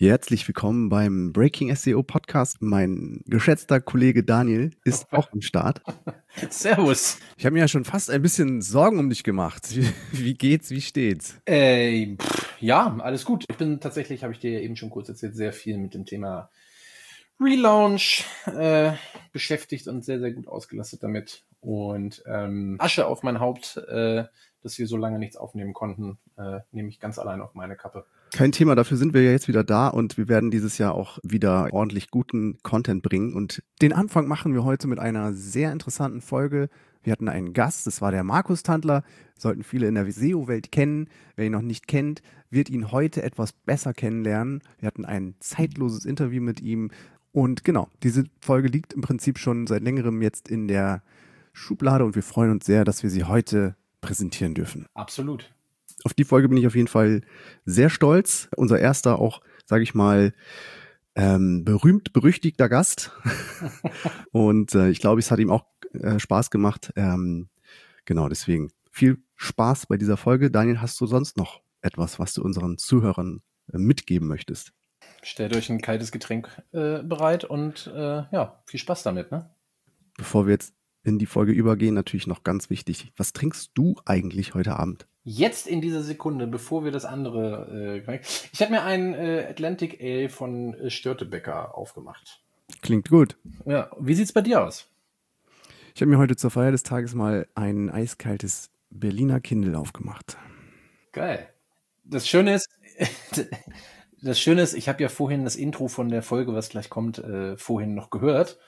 Herzlich willkommen beim Breaking SEO Podcast. Mein geschätzter Kollege Daniel ist auch am Start. Servus. Ich habe mir ja schon fast ein bisschen Sorgen um dich gemacht. Wie, wie geht's, wie steht's? Äh, pff, ja, alles gut. Ich bin tatsächlich, habe ich dir eben schon kurz erzählt, sehr viel mit dem Thema Relaunch äh, beschäftigt und sehr, sehr gut ausgelastet damit. Und ähm, Asche auf mein Haupt, äh, dass wir so lange nichts aufnehmen konnten, äh, nehme ich ganz allein auf meine Kappe. Kein Thema, dafür sind wir ja jetzt wieder da und wir werden dieses Jahr auch wieder ordentlich guten Content bringen. Und den Anfang machen wir heute mit einer sehr interessanten Folge. Wir hatten einen Gast, das war der Markus Tandler, sollten viele in der SEO-Welt kennen. Wer ihn noch nicht kennt, wird ihn heute etwas besser kennenlernen. Wir hatten ein zeitloses Interview mit ihm. Und genau, diese Folge liegt im Prinzip schon seit längerem jetzt in der Schublade und wir freuen uns sehr, dass wir sie heute präsentieren dürfen. Absolut. Auf die Folge bin ich auf jeden Fall sehr stolz. Unser erster auch, sage ich mal, ähm, berühmt berüchtigter Gast. und äh, ich glaube, es hat ihm auch äh, Spaß gemacht. Ähm, genau, deswegen viel Spaß bei dieser Folge. Daniel, hast du sonst noch etwas, was du unseren Zuhörern äh, mitgeben möchtest? Stellt euch ein kaltes Getränk äh, bereit und äh, ja, viel Spaß damit, ne? Bevor wir jetzt in die Folge übergehen, natürlich noch ganz wichtig. Was trinkst du eigentlich heute Abend? Jetzt in dieser Sekunde, bevor wir das andere. Äh, ich habe mir einen äh, Atlantic Ale von äh, Störtebecker aufgemacht. Klingt gut. Ja, wie sieht's bei dir aus? Ich habe mir heute zur Feier des Tages mal ein eiskaltes Berliner Kindle aufgemacht. Geil. Das Schöne ist, das Schöne ist, ich habe ja vorhin das Intro von der Folge, was gleich kommt, äh, vorhin noch gehört.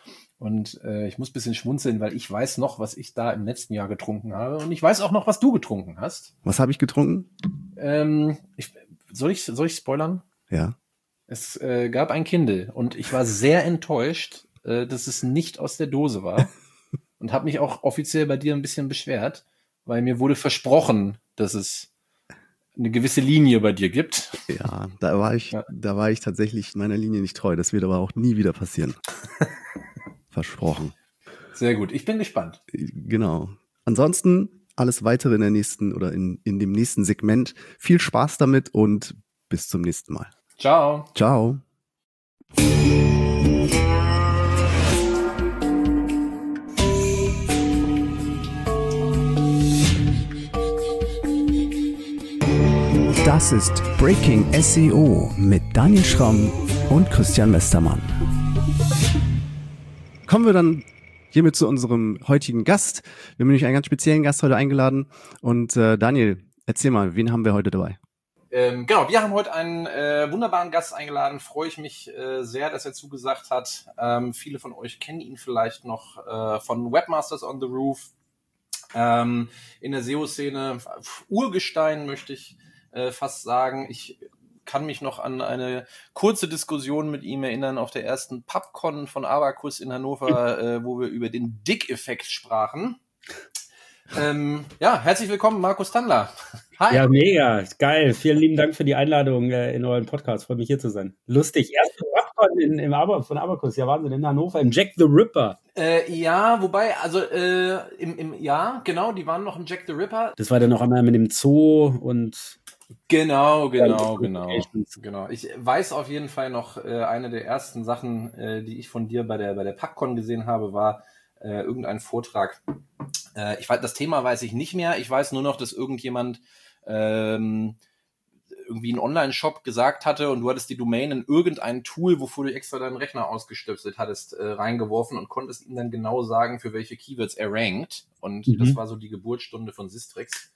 Und äh, ich muss bisschen schmunzeln, weil ich weiß noch, was ich da im letzten Jahr getrunken habe. Und ich weiß auch noch, was du getrunken hast. Was habe ich getrunken? Ähm, ich, soll, ich, soll ich spoilern? Ja. Es äh, gab ein Kindle und ich war sehr enttäuscht, äh, dass es nicht aus der Dose war. und habe mich auch offiziell bei dir ein bisschen beschwert, weil mir wurde versprochen, dass es eine gewisse Linie bei dir gibt. Ja, da war ich, ja. da war ich tatsächlich meiner Linie nicht treu. Das wird aber auch nie wieder passieren. Versprochen. Sehr gut. Ich bin gespannt. Genau. Ansonsten alles weitere in der nächsten oder in, in dem nächsten Segment. Viel Spaß damit und bis zum nächsten Mal. Ciao. Ciao. Das ist Breaking SEO mit Daniel Schramm und Christian Westermann. Kommen wir dann hiermit zu unserem heutigen Gast. Wir haben nämlich einen ganz speziellen Gast heute eingeladen. Und äh, Daniel, erzähl mal, wen haben wir heute dabei? Ähm, genau, wir haben heute einen äh, wunderbaren Gast eingeladen. Freue ich mich äh, sehr, dass er zugesagt hat. Ähm, viele von euch kennen ihn vielleicht noch äh, von Webmasters on the Roof. Ähm, in der SEO-Szene Urgestein möchte ich äh, fast sagen. Ich kann mich noch an eine kurze Diskussion mit ihm erinnern auf der ersten PubCon von Abacus in Hannover, äh, wo wir über den Dick-Effekt sprachen. Ähm, ja, herzlich willkommen, Markus Tandler. Hi. Ja, mega, geil. Vielen lieben Dank für die Einladung äh, in euren Podcast. Freue mich hier zu sein. Lustig. Erste PubCon in, im Aber, von Abacus. Ja, Wahnsinn, in Hannover, im Jack the Ripper. Äh, ja, wobei, also äh, im, im, ja, genau, die waren noch im Jack the Ripper. Das war dann noch einmal mit dem Zoo und Genau, genau, genau. Genau. Ich weiß auf jeden Fall noch, äh, eine der ersten Sachen, äh, die ich von dir bei der, bei der PackCon gesehen habe, war äh, irgendein Vortrag. Äh, ich weiß, das Thema weiß ich nicht mehr. Ich weiß nur noch, dass irgendjemand ähm, irgendwie einen Online-Shop gesagt hatte und du hattest die Domain in irgendein Tool, wofür du extra deinen Rechner ausgestöpselt hattest, äh, reingeworfen und konntest ihm dann genau sagen, für welche Keywords er rankt. Und mhm. das war so die Geburtsstunde von Sistrix.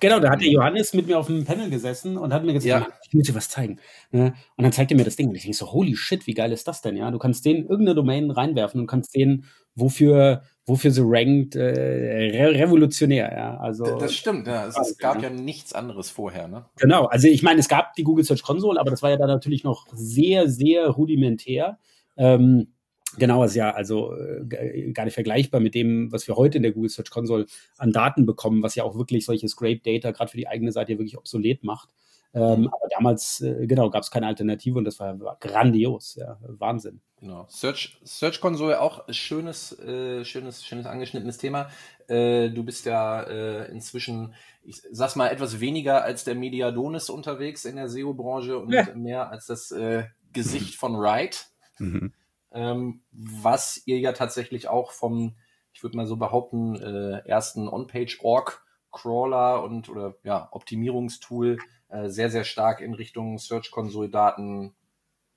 Genau, da hat der Johannes mit mir auf dem Panel gesessen und hat mir gesagt, ja. ich muss dir was zeigen. Ne? Und dann zeigt er mir das Ding und ich denke so, holy shit, wie geil ist das denn? Ja, du kannst den irgendeine Domain reinwerfen und kannst den, wofür, wofür sie rankt, äh, re revolutionär. Ja, also. Das stimmt, ja. Es, es gab ja. ja nichts anderes vorher, ne? Genau, also ich meine, es gab die Google Search Console, aber das war ja dann natürlich noch sehr, sehr rudimentär. Ähm, Genau, ist ja also äh, gar nicht vergleichbar mit dem, was wir heute in der Google Search Console an Daten bekommen, was ja auch wirklich solche Scrape Data gerade für die eigene Seite wirklich obsolet macht. Ähm, aber damals, äh, genau, gab es keine Alternative und das war, war grandios, ja, Wahnsinn. Genau. Search, Search Console auch schönes, äh, schönes, schönes angeschnittenes Thema. Äh, du bist ja äh, inzwischen, ich sag's mal, etwas weniger als der Mediadonis unterwegs in der SEO-Branche und ja. mehr als das äh, Gesicht von Wright. Mhm. Ähm, was ihr ja tatsächlich auch vom, ich würde mal so behaupten, äh, ersten On-Page-Org-Crawler und oder ja, Optimierungstool äh, sehr, sehr stark in Richtung Search Console-Daten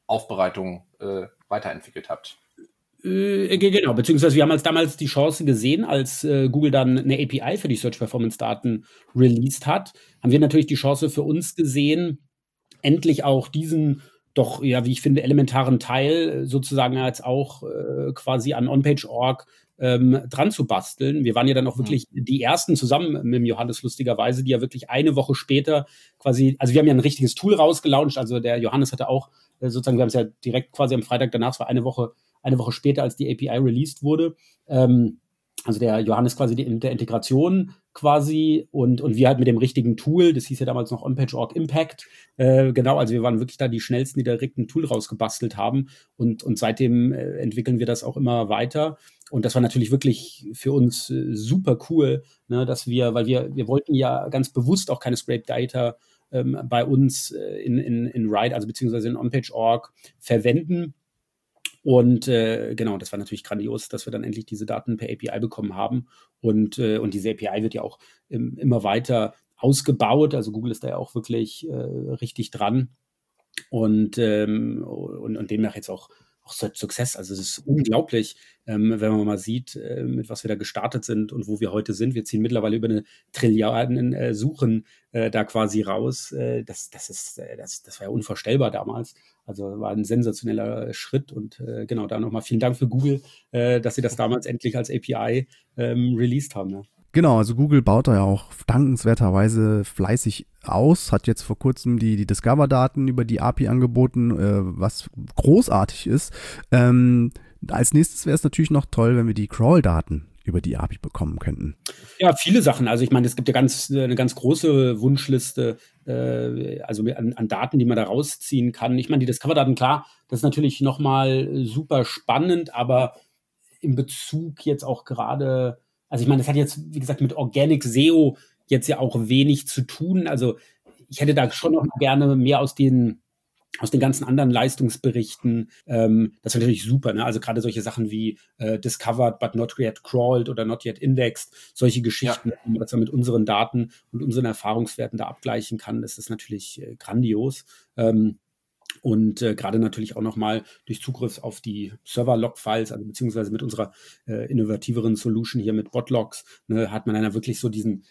Aufbereitung äh, weiterentwickelt habt. Äh, genau, beziehungsweise wir haben als damals die Chance gesehen, als äh, Google dann eine API für die Search Performance Daten released hat, haben wir natürlich die Chance für uns gesehen, endlich auch diesen doch, ja, wie ich finde, elementaren Teil sozusagen als auch äh, quasi an OnPage.org ähm, dran zu basteln. Wir waren ja dann auch wirklich mhm. die ersten zusammen mit dem Johannes lustigerweise, die ja wirklich eine Woche später quasi, also wir haben ja ein richtiges Tool rausgelauncht, also der Johannes hatte auch äh, sozusagen, wir haben es ja direkt quasi am Freitag danach, es war eine Woche, eine Woche später, als die API released wurde. Ähm, also der Johannes quasi die, der Integration quasi und, und wir halt mit dem richtigen Tool, das hieß ja damals noch OnPage.org Impact, äh, genau, also wir waren wirklich da die schnellsten, die direkt ein Tool rausgebastelt haben und, und seitdem äh, entwickeln wir das auch immer weiter. Und das war natürlich wirklich für uns äh, super cool, ne, dass wir, weil wir, wir wollten ja ganz bewusst auch keine Scrape Data ähm, bei uns äh, in, in, in Ride, also beziehungsweise in OnPage.org verwenden und äh, genau, das war natürlich grandios, dass wir dann endlich diese Daten per API bekommen haben. Und, äh, und diese API wird ja auch im, immer weiter ausgebaut. Also Google ist da ja auch wirklich äh, richtig dran. Und, ähm, und, und demnach jetzt auch auch Success. Also es ist unglaublich, ähm, wenn man mal sieht, äh, mit was wir da gestartet sind und wo wir heute sind. Wir ziehen mittlerweile über eine Trilliarden äh, Suchen äh, da quasi raus. Äh, das, das ist, äh, das, das war ja unvorstellbar damals. Also war ein sensationeller Schritt und äh, genau da nochmal vielen Dank für Google, dass sie das damals endlich als API ähm, released haben. Ja. Genau, also Google baut da ja auch dankenswerterweise fleißig aus, hat jetzt vor kurzem die, die Discover-Daten über die API angeboten, äh, was großartig ist. Ähm, als nächstes wäre es natürlich noch toll, wenn wir die Crawl-Daten über die API bekommen könnten. Ja, viele Sachen. Also ich meine, es gibt ja ganz eine ganz große Wunschliste, äh, also an, an, Daten, die man da rausziehen kann. Ich meine, die Discover-Daten, klar, das ist natürlich nochmal super spannend, aber in Bezug jetzt auch gerade also ich meine, das hat jetzt, wie gesagt, mit Organic SEO jetzt ja auch wenig zu tun. Also ich hätte da schon noch gerne mehr aus den aus den ganzen anderen Leistungsberichten, ähm, das wäre natürlich super, ne? Also gerade solche Sachen wie äh, discovered but not yet crawled oder not yet indexed, solche Geschichten, ja. wenn man mit unseren Daten und unseren Erfahrungswerten da abgleichen kann, das ist natürlich äh, grandios. Ähm, und äh, gerade natürlich auch nochmal durch Zugriff auf die Server-Log-Files, also beziehungsweise mit unserer äh, innovativeren Solution hier mit Botlogs, ne, hat man dann wirklich so diesen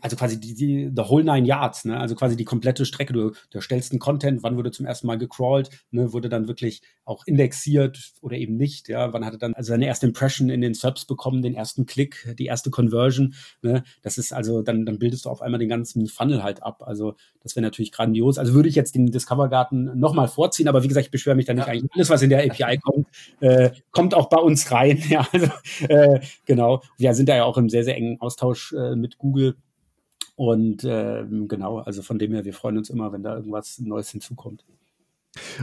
also quasi die, die the whole nine yards, ne? Also quasi die komplette Strecke. Du, du stellst einen Content, wann wurde zum ersten Mal gecrawlt, ne? Wurde dann wirklich auch indexiert oder eben nicht, ja? Wann hatte dann also seine erste Impression in den Subs bekommen, den ersten Klick, die erste Conversion, ne? Das ist also dann dann bildest du auf einmal den ganzen Funnel halt ab. Also das wäre natürlich grandios. Also würde ich jetzt den Discover Garten nochmal vorziehen, aber wie gesagt, ich beschwere mich da nicht ja. eigentlich. Alles, was in der API kommt, äh, kommt auch bei uns rein. Ja, also äh, genau. Wir sind da ja auch im sehr sehr engen Austausch äh, mit Google und ähm, genau, also von dem her, wir freuen uns immer, wenn da irgendwas Neues hinzukommt.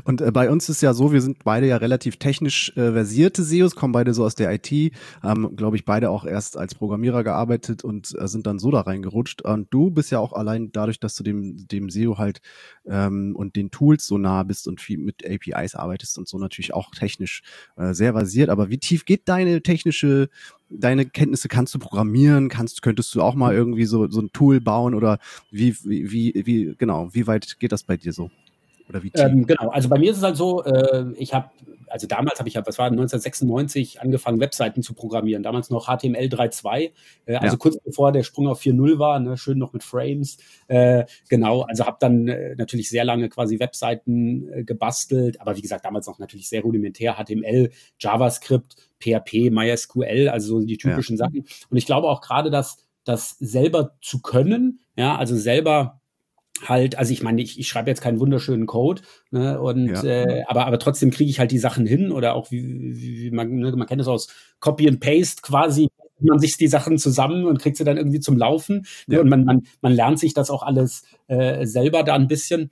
Und äh, bei uns ist ja so, wir sind beide ja relativ technisch äh, versierte SEOs, kommen beide so aus der IT, haben, glaube ich, beide auch erst als Programmierer gearbeitet und äh, sind dann so da reingerutscht. Und du bist ja auch allein dadurch, dass du dem, dem SEO halt ähm, und den Tools so nah bist und viel mit APIs arbeitest und so natürlich auch technisch äh, sehr versiert. Aber wie tief geht deine technische deine Kenntnisse kannst du programmieren, kannst, könntest du auch mal irgendwie so, so ein Tool bauen oder wie, wie, wie, wie genau, wie weit geht das bei dir so? Oder wie ähm, genau, also bei mir ist es halt so, äh, ich habe, also damals habe ich ja, was war 1996, angefangen, Webseiten zu programmieren. Damals noch HTML 3.2, äh, also ja. kurz bevor der Sprung auf 4.0 war, ne, schön noch mit Frames. Äh, genau, also habe dann äh, natürlich sehr lange quasi Webseiten äh, gebastelt, aber wie gesagt, damals noch natürlich sehr rudimentär, HTML, JavaScript, PHP, MySQL, also so die typischen ja. Sachen. Und ich glaube auch gerade, dass das selber zu können, ja, also selber halt, also ich meine, ich, ich schreibe jetzt keinen wunderschönen Code, ne, und ja. äh, aber, aber trotzdem kriege ich halt die Sachen hin oder auch wie, wie, wie man, ne, man kennt es aus Copy and Paste quasi man sich die Sachen zusammen und kriegt sie dann irgendwie zum Laufen. Ne? Ja. Und man, man, man lernt sich das auch alles äh, selber da ein bisschen.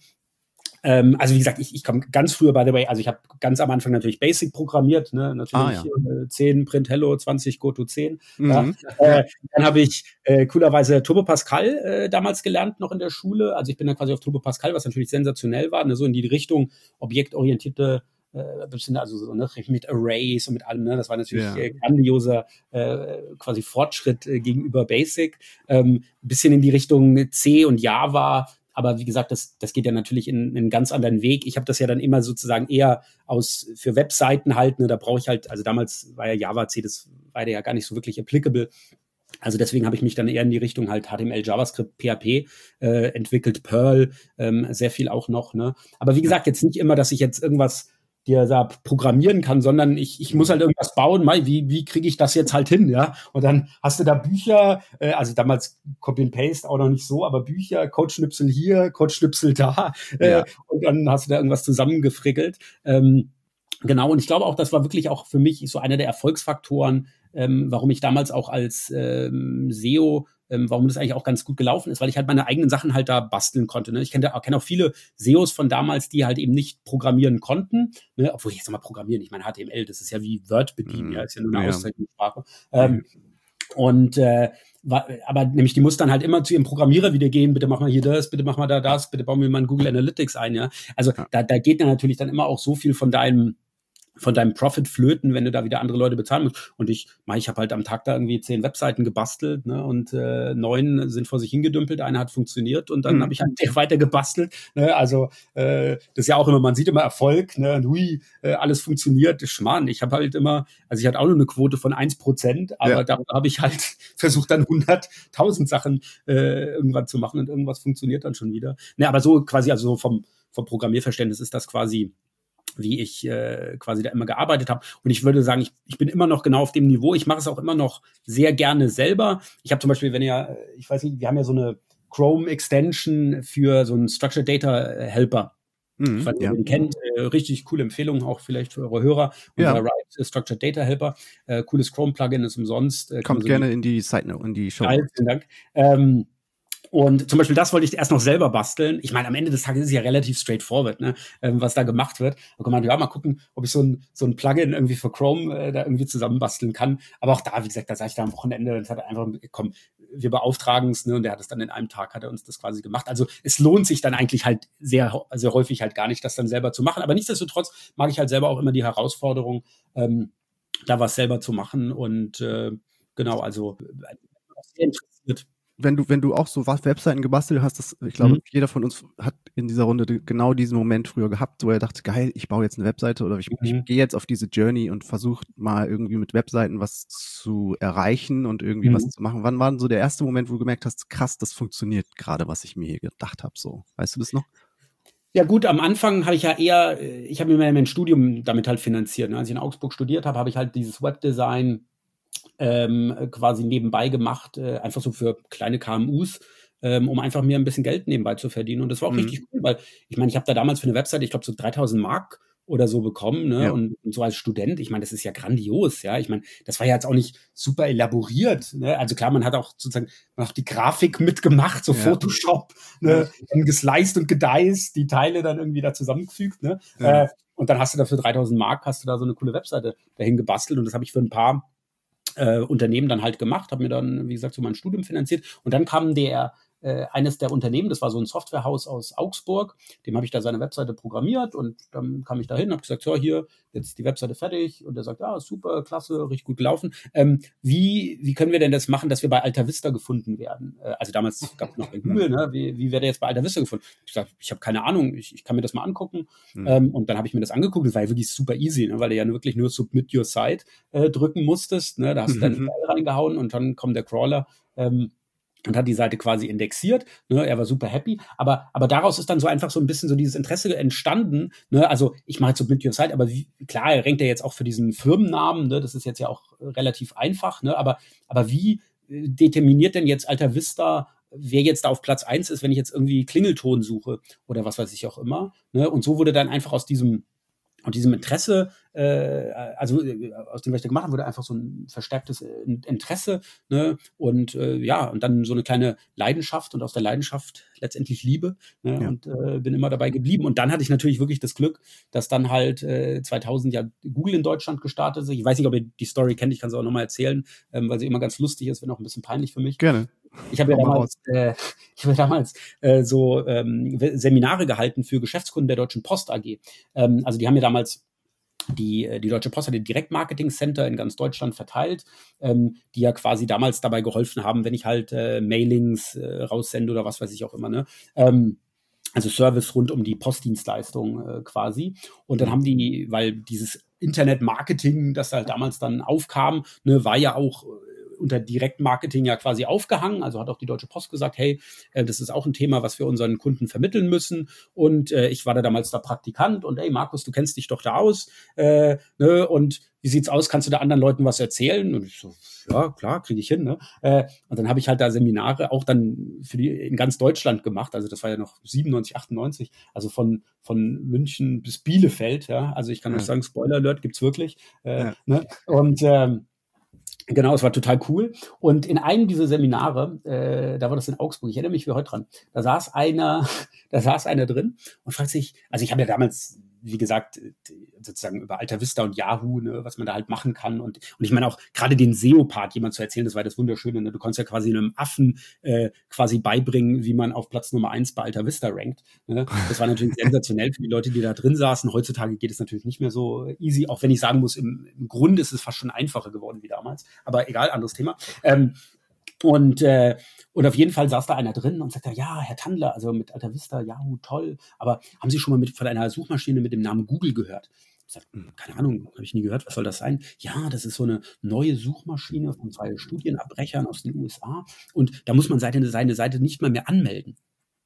Ähm, also wie gesagt, ich, ich komme ganz früher, by the way, also ich habe ganz am Anfang natürlich Basic programmiert, ne? natürlich ah, ja. äh, 10 Print Hello, 20 GoTo 10. Mhm. Ja. Äh, dann habe ich äh, coolerweise Turbo Pascal äh, damals gelernt, noch in der Schule. Also ich bin dann quasi auf Turbo Pascal, was natürlich sensationell war, ne? so in die Richtung objektorientierte äh, bisschen, also so, ne, mit Arrays und mit allem, ne, das war natürlich ja. äh, grandioser äh, quasi Fortschritt äh, gegenüber Basic. Ähm, bisschen in die Richtung C und Java, aber wie gesagt, das, das geht ja natürlich in, in einen ganz anderen Weg. Ich habe das ja dann immer sozusagen eher aus für Webseiten halt. Ne, da brauche ich halt, also damals war ja Java C, das war ja gar nicht so wirklich applicable. Also deswegen habe ich mich dann eher in die Richtung halt HTML, JavaScript, PHP äh, entwickelt, Perl, ähm, sehr viel auch noch. Ne? Aber wie gesagt, jetzt nicht immer, dass ich jetzt irgendwas dir da programmieren kann, sondern ich, ich muss halt irgendwas bauen, mal, wie, wie kriege ich das jetzt halt hin, ja? Und dann hast du da Bücher, äh, also damals Copy and Paste auch noch nicht so, aber Bücher, Codeschnipsel hier, Codeschnipsel da, äh, ja. und dann hast du da irgendwas zusammengefrickelt. Ähm, genau, und ich glaube auch, das war wirklich auch für mich so einer der Erfolgsfaktoren, ähm, warum ich damals auch als ähm, SEO ähm, warum das eigentlich auch ganz gut gelaufen ist, weil ich halt meine eigenen Sachen halt da basteln konnte. Ne? Ich kenne kenn auch viele SEOs von damals, die halt eben nicht programmieren konnten, ne? obwohl ich jetzt mal programmieren, ich meine HTML, das ist ja wie Word bedienen, mhm. ja, ist ja nur eine ja. Auszeichnungssprache. Ähm, und äh, aber nämlich die muss dann halt immer zu ihrem Programmierer wieder gehen, bitte mach mal hier das, bitte mach mal da das, bitte bauen wir mal ein Google Analytics ein, ja. Also ja. Da, da geht dann natürlich dann immer auch so viel von deinem von deinem Profit flöten, wenn du da wieder andere Leute bezahlen musst. Und ich, ich habe halt am Tag da irgendwie zehn Webseiten gebastelt ne, und äh, neun sind vor sich hingedümpelt, eine hat funktioniert und dann mhm. habe ich halt weiter gebastelt. Ne, also äh, das ist ja auch immer, man sieht immer Erfolg, ne, und hui, äh, alles funktioniert. Schmarrn, ich habe halt immer, also ich hatte auch nur eine Quote von eins Prozent, aber ja. da habe ich halt versucht dann hunderttausend Sachen äh, irgendwann zu machen und irgendwas funktioniert dann schon wieder. Ne, aber so quasi, also vom, vom Programmierverständnis ist das quasi wie ich äh, quasi da immer gearbeitet habe. Und ich würde sagen, ich, ich bin immer noch genau auf dem Niveau. Ich mache es auch immer noch sehr gerne selber. Ich habe zum Beispiel, wenn ihr, ich weiß nicht, wir haben ja so eine Chrome Extension für so einen Structured Data Helper. Mhm, Falls ja. ihr den kennt, äh, richtig coole Empfehlung auch vielleicht für eure Hörer. Ja. Unser Write Structured Data Helper, äh, cooles Chrome-Plugin ist umsonst. Äh, Kommt gerne in die Site, in die Show. Vielen Dank. Ähm, und zum Beispiel das wollte ich erst noch selber basteln. Ich meine, am Ende des Tages ist es ja relativ straightforward, ne, ähm, was da gemacht wird. Da kann man ja mal gucken, ob ich so ein, so ein Plugin irgendwie für Chrome äh, da irgendwie zusammenbasteln kann. Aber auch da, wie gesagt, da sage ich da am Wochenende, das hat er einfach, komm, wir beauftragen es, ne, und der hat es dann in einem Tag, hat er uns das quasi gemacht. Also es lohnt sich dann eigentlich halt sehr, sehr häufig halt gar nicht, das dann selber zu machen. Aber nichtsdestotrotz mag ich halt selber auch immer die Herausforderung, ähm, da was selber zu machen. Und äh, genau, also äh, wenn du, wenn du auch so Webseiten gebastelt hast, das, ich glaube, mhm. jeder von uns hat in dieser Runde genau diesen Moment früher gehabt, wo er dachte, geil, ich baue jetzt eine Webseite oder ich, mhm. ich gehe jetzt auf diese Journey und versuche mal irgendwie mit Webseiten was zu erreichen und irgendwie mhm. was zu machen. Wann war denn so der erste Moment, wo du gemerkt hast, krass, das funktioniert gerade, was ich mir hier gedacht habe, so? Weißt du das noch? Ja gut, am Anfang habe ich ja eher, ich habe mir mein Studium damit halt finanziert. Ne? Als ich in Augsburg studiert habe, habe ich halt dieses Webdesign ähm, quasi nebenbei gemacht, äh, einfach so für kleine KMUs, ähm, um einfach mir ein bisschen Geld nebenbei zu verdienen. Und das war auch mhm. richtig cool, weil ich meine, ich habe da damals für eine Website, ich glaube, so 3000 Mark oder so bekommen, ne? Ja. Und, und, so als Student, ich meine, das ist ja grandios, ja. Ich meine, das war ja jetzt auch nicht super elaboriert, ne? Also klar, man hat auch sozusagen noch die Grafik mitgemacht, so ja. Photoshop, ne? Dann gesliced und gediced, die Teile dann irgendwie da zusammengefügt, ne? Ja. Äh, und dann hast du da für 3000 Mark, hast du da so eine coole Webseite dahin gebastelt und das habe ich für ein paar äh, Unternehmen dann halt gemacht, habe mir dann, wie gesagt, so mein Studium finanziert. Und dann kam der äh, eines der Unternehmen, das war so ein Softwarehaus aus Augsburg, dem habe ich da seine Webseite programmiert und dann kam ich da hin, habe gesagt, so hier, jetzt die Webseite fertig und er sagt, ja, super, klasse, richtig gut gelaufen. Ähm, wie, wie können wir denn das machen, dass wir bei Alta Vista gefunden werden? Äh, also damals gab es noch Google, ne? wie, wie werde jetzt bei Alta Vista gefunden? Ich sage, ich habe keine Ahnung, ich, ich kann mir das mal angucken. Mhm. Ähm, und dann habe ich mir das angeguckt, das war ja wirklich super easy, ne? weil du ja wirklich nur Submit Your Site äh, drücken musstest. Ne? Da hast du deine File reingehauen und dann kommt der Crawler. Ähm, und hat die Seite quasi indexiert. Ne, er war super happy. Aber, aber daraus ist dann so einfach so ein bisschen so dieses Interesse entstanden. Ne, also ich mache jetzt so mit Your Site, aber wie, klar, er renkt ja jetzt auch für diesen Firmennamen. Ne, das ist jetzt ja auch relativ einfach. Ne, aber, aber wie äh, determiniert denn jetzt Alta Vista wer jetzt da auf Platz eins ist, wenn ich jetzt irgendwie Klingelton suche oder was weiß ich auch immer. Ne? Und so wurde dann einfach aus diesem, aus diesem Interesse äh, also äh, aus dem, was ich da gemacht habe, wurde einfach so ein verstärktes äh, Interesse ne? und äh, ja, und dann so eine kleine Leidenschaft und aus der Leidenschaft letztendlich Liebe ne? Ja. und äh, bin immer dabei geblieben. Und dann hatte ich natürlich wirklich das Glück, dass dann halt äh, 2000 ja Google in Deutschland gestartet ist. Ich weiß nicht, ob ihr die Story kennt, ich kann es auch nochmal erzählen, ähm, weil sie immer ganz lustig ist, wenn auch ein bisschen peinlich für mich. Gerne. Ich habe ja damals, äh, ich hab ja damals äh, so ähm, Seminare gehalten für Geschäftskunden der Deutschen Post AG. Ähm, also die haben mir damals die, äh, die Deutsche Post hat ein Direktmarketing-Center in ganz Deutschland verteilt, ähm, die ja quasi damals dabei geholfen haben, wenn ich halt äh, Mailings äh, raussende oder was weiß ich auch immer. Ne? Ähm, also Service rund um die Postdienstleistung äh, quasi. Und dann haben die, weil dieses Internet-Marketing, das halt damals dann aufkam, ne, war ja auch äh, unter Direktmarketing ja quasi aufgehangen. Also hat auch die Deutsche Post gesagt, hey, äh, das ist auch ein Thema, was wir unseren Kunden vermitteln müssen. Und äh, ich war da damals der Praktikant und hey, Markus, du kennst dich doch da aus. Äh, ne? Und wie sieht's aus? Kannst du da anderen Leuten was erzählen? Und ich so, ja, klar, kriege ich hin. Ne? Äh, und dann habe ich halt da Seminare auch dann für die in ganz Deutschland gemacht. Also das war ja noch 97, 98, also von von München bis Bielefeld. Ja, also ich kann ja. euch sagen, Spoiler Alert gibt's wirklich. Äh, ja. ne? Und ähm, Genau, es war total cool. Und in einem dieser Seminare, äh, da war das in Augsburg, ich erinnere mich wie heute dran, da saß einer, da saß einer drin und fragt sich, also ich habe ja damals wie gesagt, sozusagen über Alta Vista und Yahoo, ne, was man da halt machen kann. Und, und ich meine auch gerade den SEO-Part jemand zu erzählen, das war das Wunderschöne. Ne? Du konntest ja quasi einem Affen äh, quasi beibringen, wie man auf Platz Nummer eins bei Alta Vista rankt. Ne? Das war natürlich sensationell für die Leute, die da drin saßen. Heutzutage geht es natürlich nicht mehr so easy, auch wenn ich sagen muss, im, im Grunde ist es fast schon einfacher geworden wie damals. Aber egal, anderes Thema. Ähm, und, äh, und auf jeden Fall saß da einer drin und sagte, ja, Herr Tandler, also mit Alta Vista, Yahoo, toll, aber haben Sie schon mal mit, von einer Suchmaschine mit dem Namen Google gehört? Ich sag, hm, keine Ahnung, habe ich nie gehört, was soll das sein? Ja, das ist so eine neue Suchmaschine von zwei Studienabbrechern aus den USA und da muss man seine, seine Seite nicht mal mehr anmelden.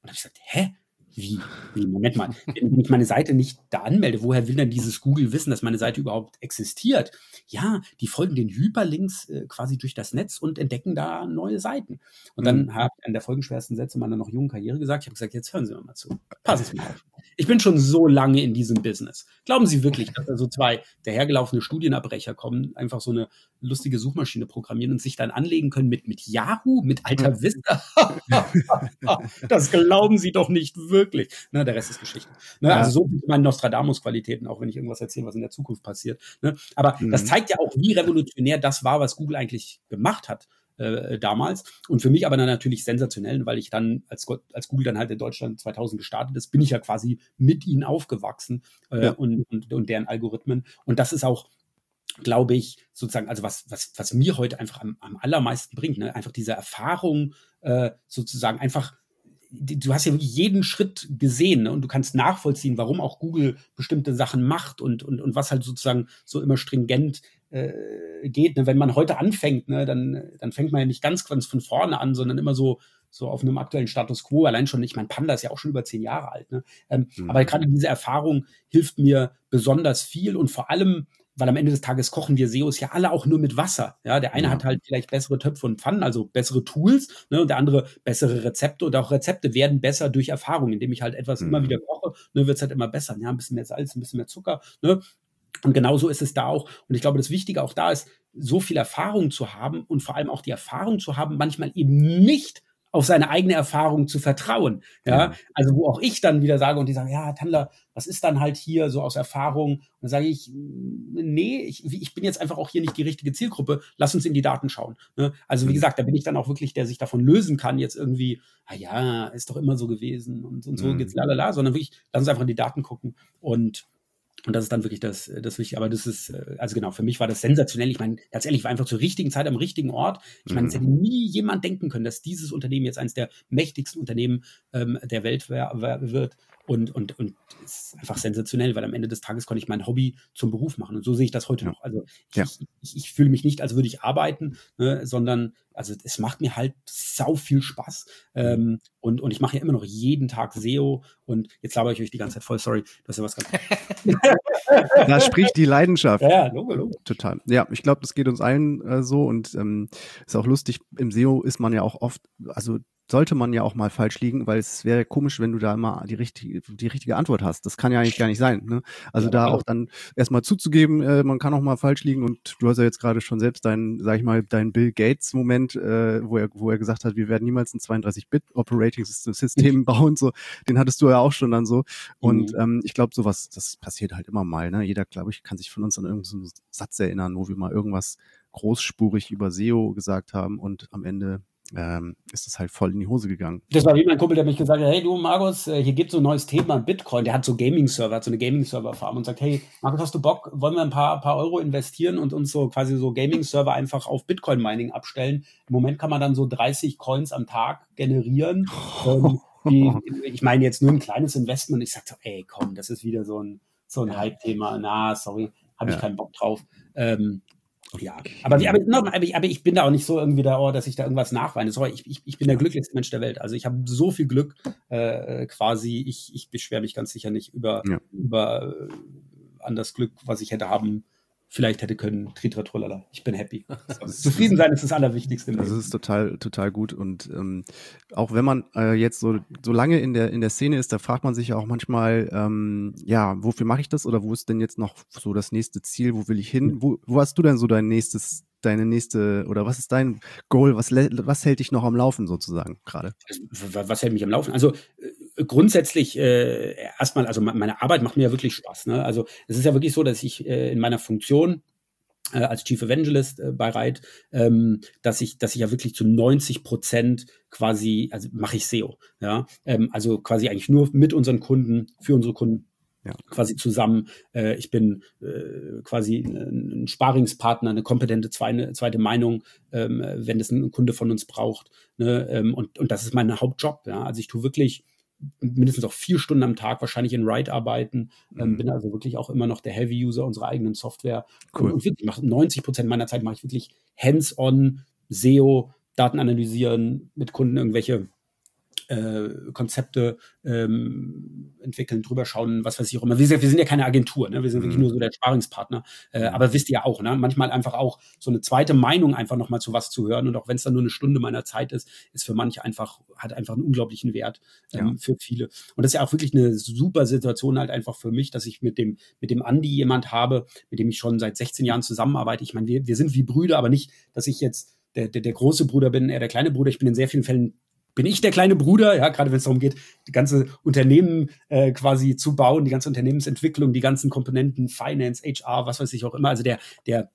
Und habe ich gesagt, hä? Wie? Wie? Moment mal. Wenn ich meine Seite nicht da anmelde, woher will denn dieses Google wissen, dass meine Seite überhaupt existiert? Ja, die folgen den Hyperlinks äh, quasi durch das Netz und entdecken da neue Seiten. Und dann mhm. habe ich an der folgenschwersten Sätze meiner noch jungen Karriere gesagt, ich habe gesagt, jetzt hören Sie mal zu. Passen Sie mal auf. Ich bin schon so lange in diesem Business. Glauben Sie wirklich, dass da so zwei dahergelaufene Studienabbrecher kommen, einfach so eine lustige Suchmaschine programmieren und sich dann anlegen können mit, mit Yahoo, mit Alter Vista? das glauben Sie doch nicht wirklich. Ne, der Rest ist Geschichte. Ne, ja. Also so sind meine Nostradamus-Qualitäten, auch wenn ich irgendwas erzähle, was in der Zukunft passiert. Ne? Aber mhm. das zeigt ja auch, wie revolutionär das war, was Google eigentlich gemacht hat äh, damals. Und für mich aber dann natürlich sensationell, weil ich dann, als, als Google dann halt in Deutschland 2000 gestartet ist, bin ich ja quasi mit ihnen aufgewachsen äh, ja. und, und, und deren Algorithmen. Und das ist auch glaube ich, sozusagen, also was, was, was mir heute einfach am, am allermeisten bringt, ne? einfach diese Erfahrung, äh, sozusagen einfach du hast ja wirklich jeden Schritt gesehen ne? und du kannst nachvollziehen, warum auch Google bestimmte Sachen macht und, und, und was halt sozusagen so immer stringent äh, geht. Ne? Wenn man heute anfängt, ne, dann, dann fängt man ja nicht ganz, ganz von vorne an, sondern immer so, so auf einem aktuellen Status quo. Allein schon, ich mein Panda ist ja auch schon über zehn Jahre alt. Ne? Ähm, mhm. Aber gerade diese Erfahrung hilft mir besonders viel und vor allem weil am Ende des Tages kochen wir SEOs ja alle auch nur mit Wasser. Ja, der eine ja. hat halt vielleicht bessere Töpfe und Pfannen, also bessere Tools, ne, und der andere bessere Rezepte und auch Rezepte werden besser durch Erfahrung, indem ich halt etwas mhm. immer wieder koche, ne, wird es halt immer besser. Ja, ein bisschen mehr Salz, ein bisschen mehr Zucker, ne. Und genauso ist es da auch. Und ich glaube, das Wichtige auch da ist, so viel Erfahrung zu haben und vor allem auch die Erfahrung zu haben, manchmal eben nicht auf seine eigene Erfahrung zu vertrauen. Ja, ja. also wo auch ich dann wieder sage und die sagen, ja, Tandler, was ist dann halt hier so aus Erfahrung? Und dann sage ich, nee, ich, ich bin jetzt einfach auch hier nicht die richtige Zielgruppe. Lass uns in die Daten schauen. Ne? Also wie mhm. gesagt, da bin ich dann auch wirklich, der sich davon lösen kann, jetzt irgendwie, ah ja, ist doch immer so gewesen und, und so mhm. geht's lalala, sondern wirklich, lass uns einfach in die Daten gucken und und das ist dann wirklich das, das Wichtige. Aber das ist, äh, also genau, für mich war das sensationell. Ich meine, tatsächlich war einfach zur richtigen Zeit am richtigen Ort. Ich meine, es hätte mhm. nie jemand denken können, dass dieses Unternehmen jetzt eines der mächtigsten Unternehmen ähm, der Welt wird. Und, und, und es ist einfach sensationell, weil am Ende des Tages konnte ich mein Hobby zum Beruf machen. Und so sehe ich das heute noch. Also ich, ja. ich, ich, ich fühle mich nicht, als würde ich arbeiten, ne, sondern also es macht mir halt sau viel Spaß. Ähm, und, und ich mache ja immer noch jeden Tag SEO und jetzt laber ich euch die ganze Zeit voll, sorry, das ist ja was ganz. da spricht die Leidenschaft. Ja, logo, logo. Total. Ja, ich glaube, das geht uns allen äh, so und ähm, ist auch lustig. Im SEO ist man ja auch oft, also sollte man ja auch mal falsch liegen, weil es wäre komisch, wenn du da immer die richtige, die richtige Antwort hast. Das kann ja eigentlich gar nicht sein. Ne? Also ja, da auch dann erstmal zuzugeben, äh, man kann auch mal falsch liegen und du hast ja jetzt gerade schon selbst deinen, sag ich mal, deinen Bill Gates Moment, äh, wo er, wo er gesagt hat, wir werden niemals ein 32-Bit Operating System bauen, so, den hattest du ja auch schon dann so. Und mhm. ähm, ich glaube, sowas, das passiert halt immer mal. Ne? Jeder, glaube ich, kann sich von uns an irgendeinen Satz erinnern, wo wir mal irgendwas großspurig über SEO gesagt haben und am Ende ähm, ist das halt voll in die Hose gegangen. Das war wie mein Kumpel, der mich gesagt hat, hey du Markus, äh, hier gibt so ein neues Thema Bitcoin. Der hat so Gaming-Server, hat so eine Gaming-Server-Farm und sagt, hey Markus, hast du Bock, wollen wir ein paar, paar Euro investieren und uns so quasi so Gaming-Server einfach auf Bitcoin-Mining abstellen? Im Moment kann man dann so 30 Coins am Tag generieren. ähm, die, ich meine jetzt nur ein kleines Investment. Ich sag so, ey komm, das ist wieder so ein, so ein Hype-Thema. Na, sorry, habe ich ja. keinen Bock drauf. Ähm, ja, aber, aber, aber, ich, aber ich bin da auch nicht so irgendwie da, oh, dass ich da irgendwas nachweine. Sorry, ich, ich, ich bin der glücklichste Mensch der Welt. Also ich habe so viel Glück äh, quasi. Ich, ich beschwere mich ganz sicher nicht über, ja. über äh, an das Glück, was ich hätte haben vielleicht hätte können. Tritratrolala. Ich bin happy. Zufrieden sein ist das Allerwichtigste. Das ist total, total gut. Und ähm, auch wenn man äh, jetzt so, so lange in der, in der Szene ist, da fragt man sich ja auch manchmal, ähm, ja, wofür mache ich das oder wo ist denn jetzt noch so das nächste Ziel? Wo will ich hin? Wo, wo hast du denn so dein nächstes deine nächste oder was ist dein Goal? Was, was hält dich noch am Laufen sozusagen gerade? Was hält mich am Laufen? Also äh, grundsätzlich äh, erstmal, also meine Arbeit macht mir ja wirklich Spaß. Ne? Also es ist ja wirklich so, dass ich äh, in meiner Funktion äh, als Chief Evangelist äh, bei Reit, ähm, dass ich, dass ich ja wirklich zu 90 Prozent quasi, also mache ich SEO, ja, ähm, also quasi eigentlich nur mit unseren Kunden, für unsere Kunden ja. quasi zusammen. Äh, ich bin äh, quasi ein, Sparingspartner, eine kompetente zweite, zweite Meinung, ähm, wenn es ein Kunde von uns braucht. Ne? Ähm, und, und das ist mein Hauptjob. Ja? Also ich tue wirklich mindestens auch vier Stunden am Tag wahrscheinlich in Write arbeiten. Ähm, mhm. bin also wirklich auch immer noch der Heavy-User unserer eigenen Software. Cool. Und, wirklich mache 90 Prozent meiner Zeit mache ich wirklich hands-on SEO, Daten analysieren, mit Kunden irgendwelche äh, Konzepte ähm, entwickeln, drüber schauen, was weiß ich auch immer. Wir sind, wir sind ja keine Agentur, ne? wir sind mhm. wirklich nur so der Sparingspartner. Äh, mhm. aber wisst ihr auch, ne? manchmal einfach auch so eine zweite Meinung einfach nochmal zu was zu hören und auch wenn es dann nur eine Stunde meiner Zeit ist, ist für manche einfach, hat einfach einen unglaublichen Wert ähm, ja. für viele. Und das ist ja auch wirklich eine super Situation halt einfach für mich, dass ich mit dem, mit dem Andi jemand habe, mit dem ich schon seit 16 Jahren zusammenarbeite. Ich meine, wir, wir sind wie Brüder, aber nicht, dass ich jetzt der, der, der große Bruder bin, er der kleine Bruder. Ich bin in sehr vielen Fällen bin ich der kleine Bruder, ja, gerade wenn es darum geht, die ganze Unternehmen äh, quasi zu bauen, die ganze Unternehmensentwicklung, die ganzen Komponenten, Finance, HR, was weiß ich auch immer. Also der, der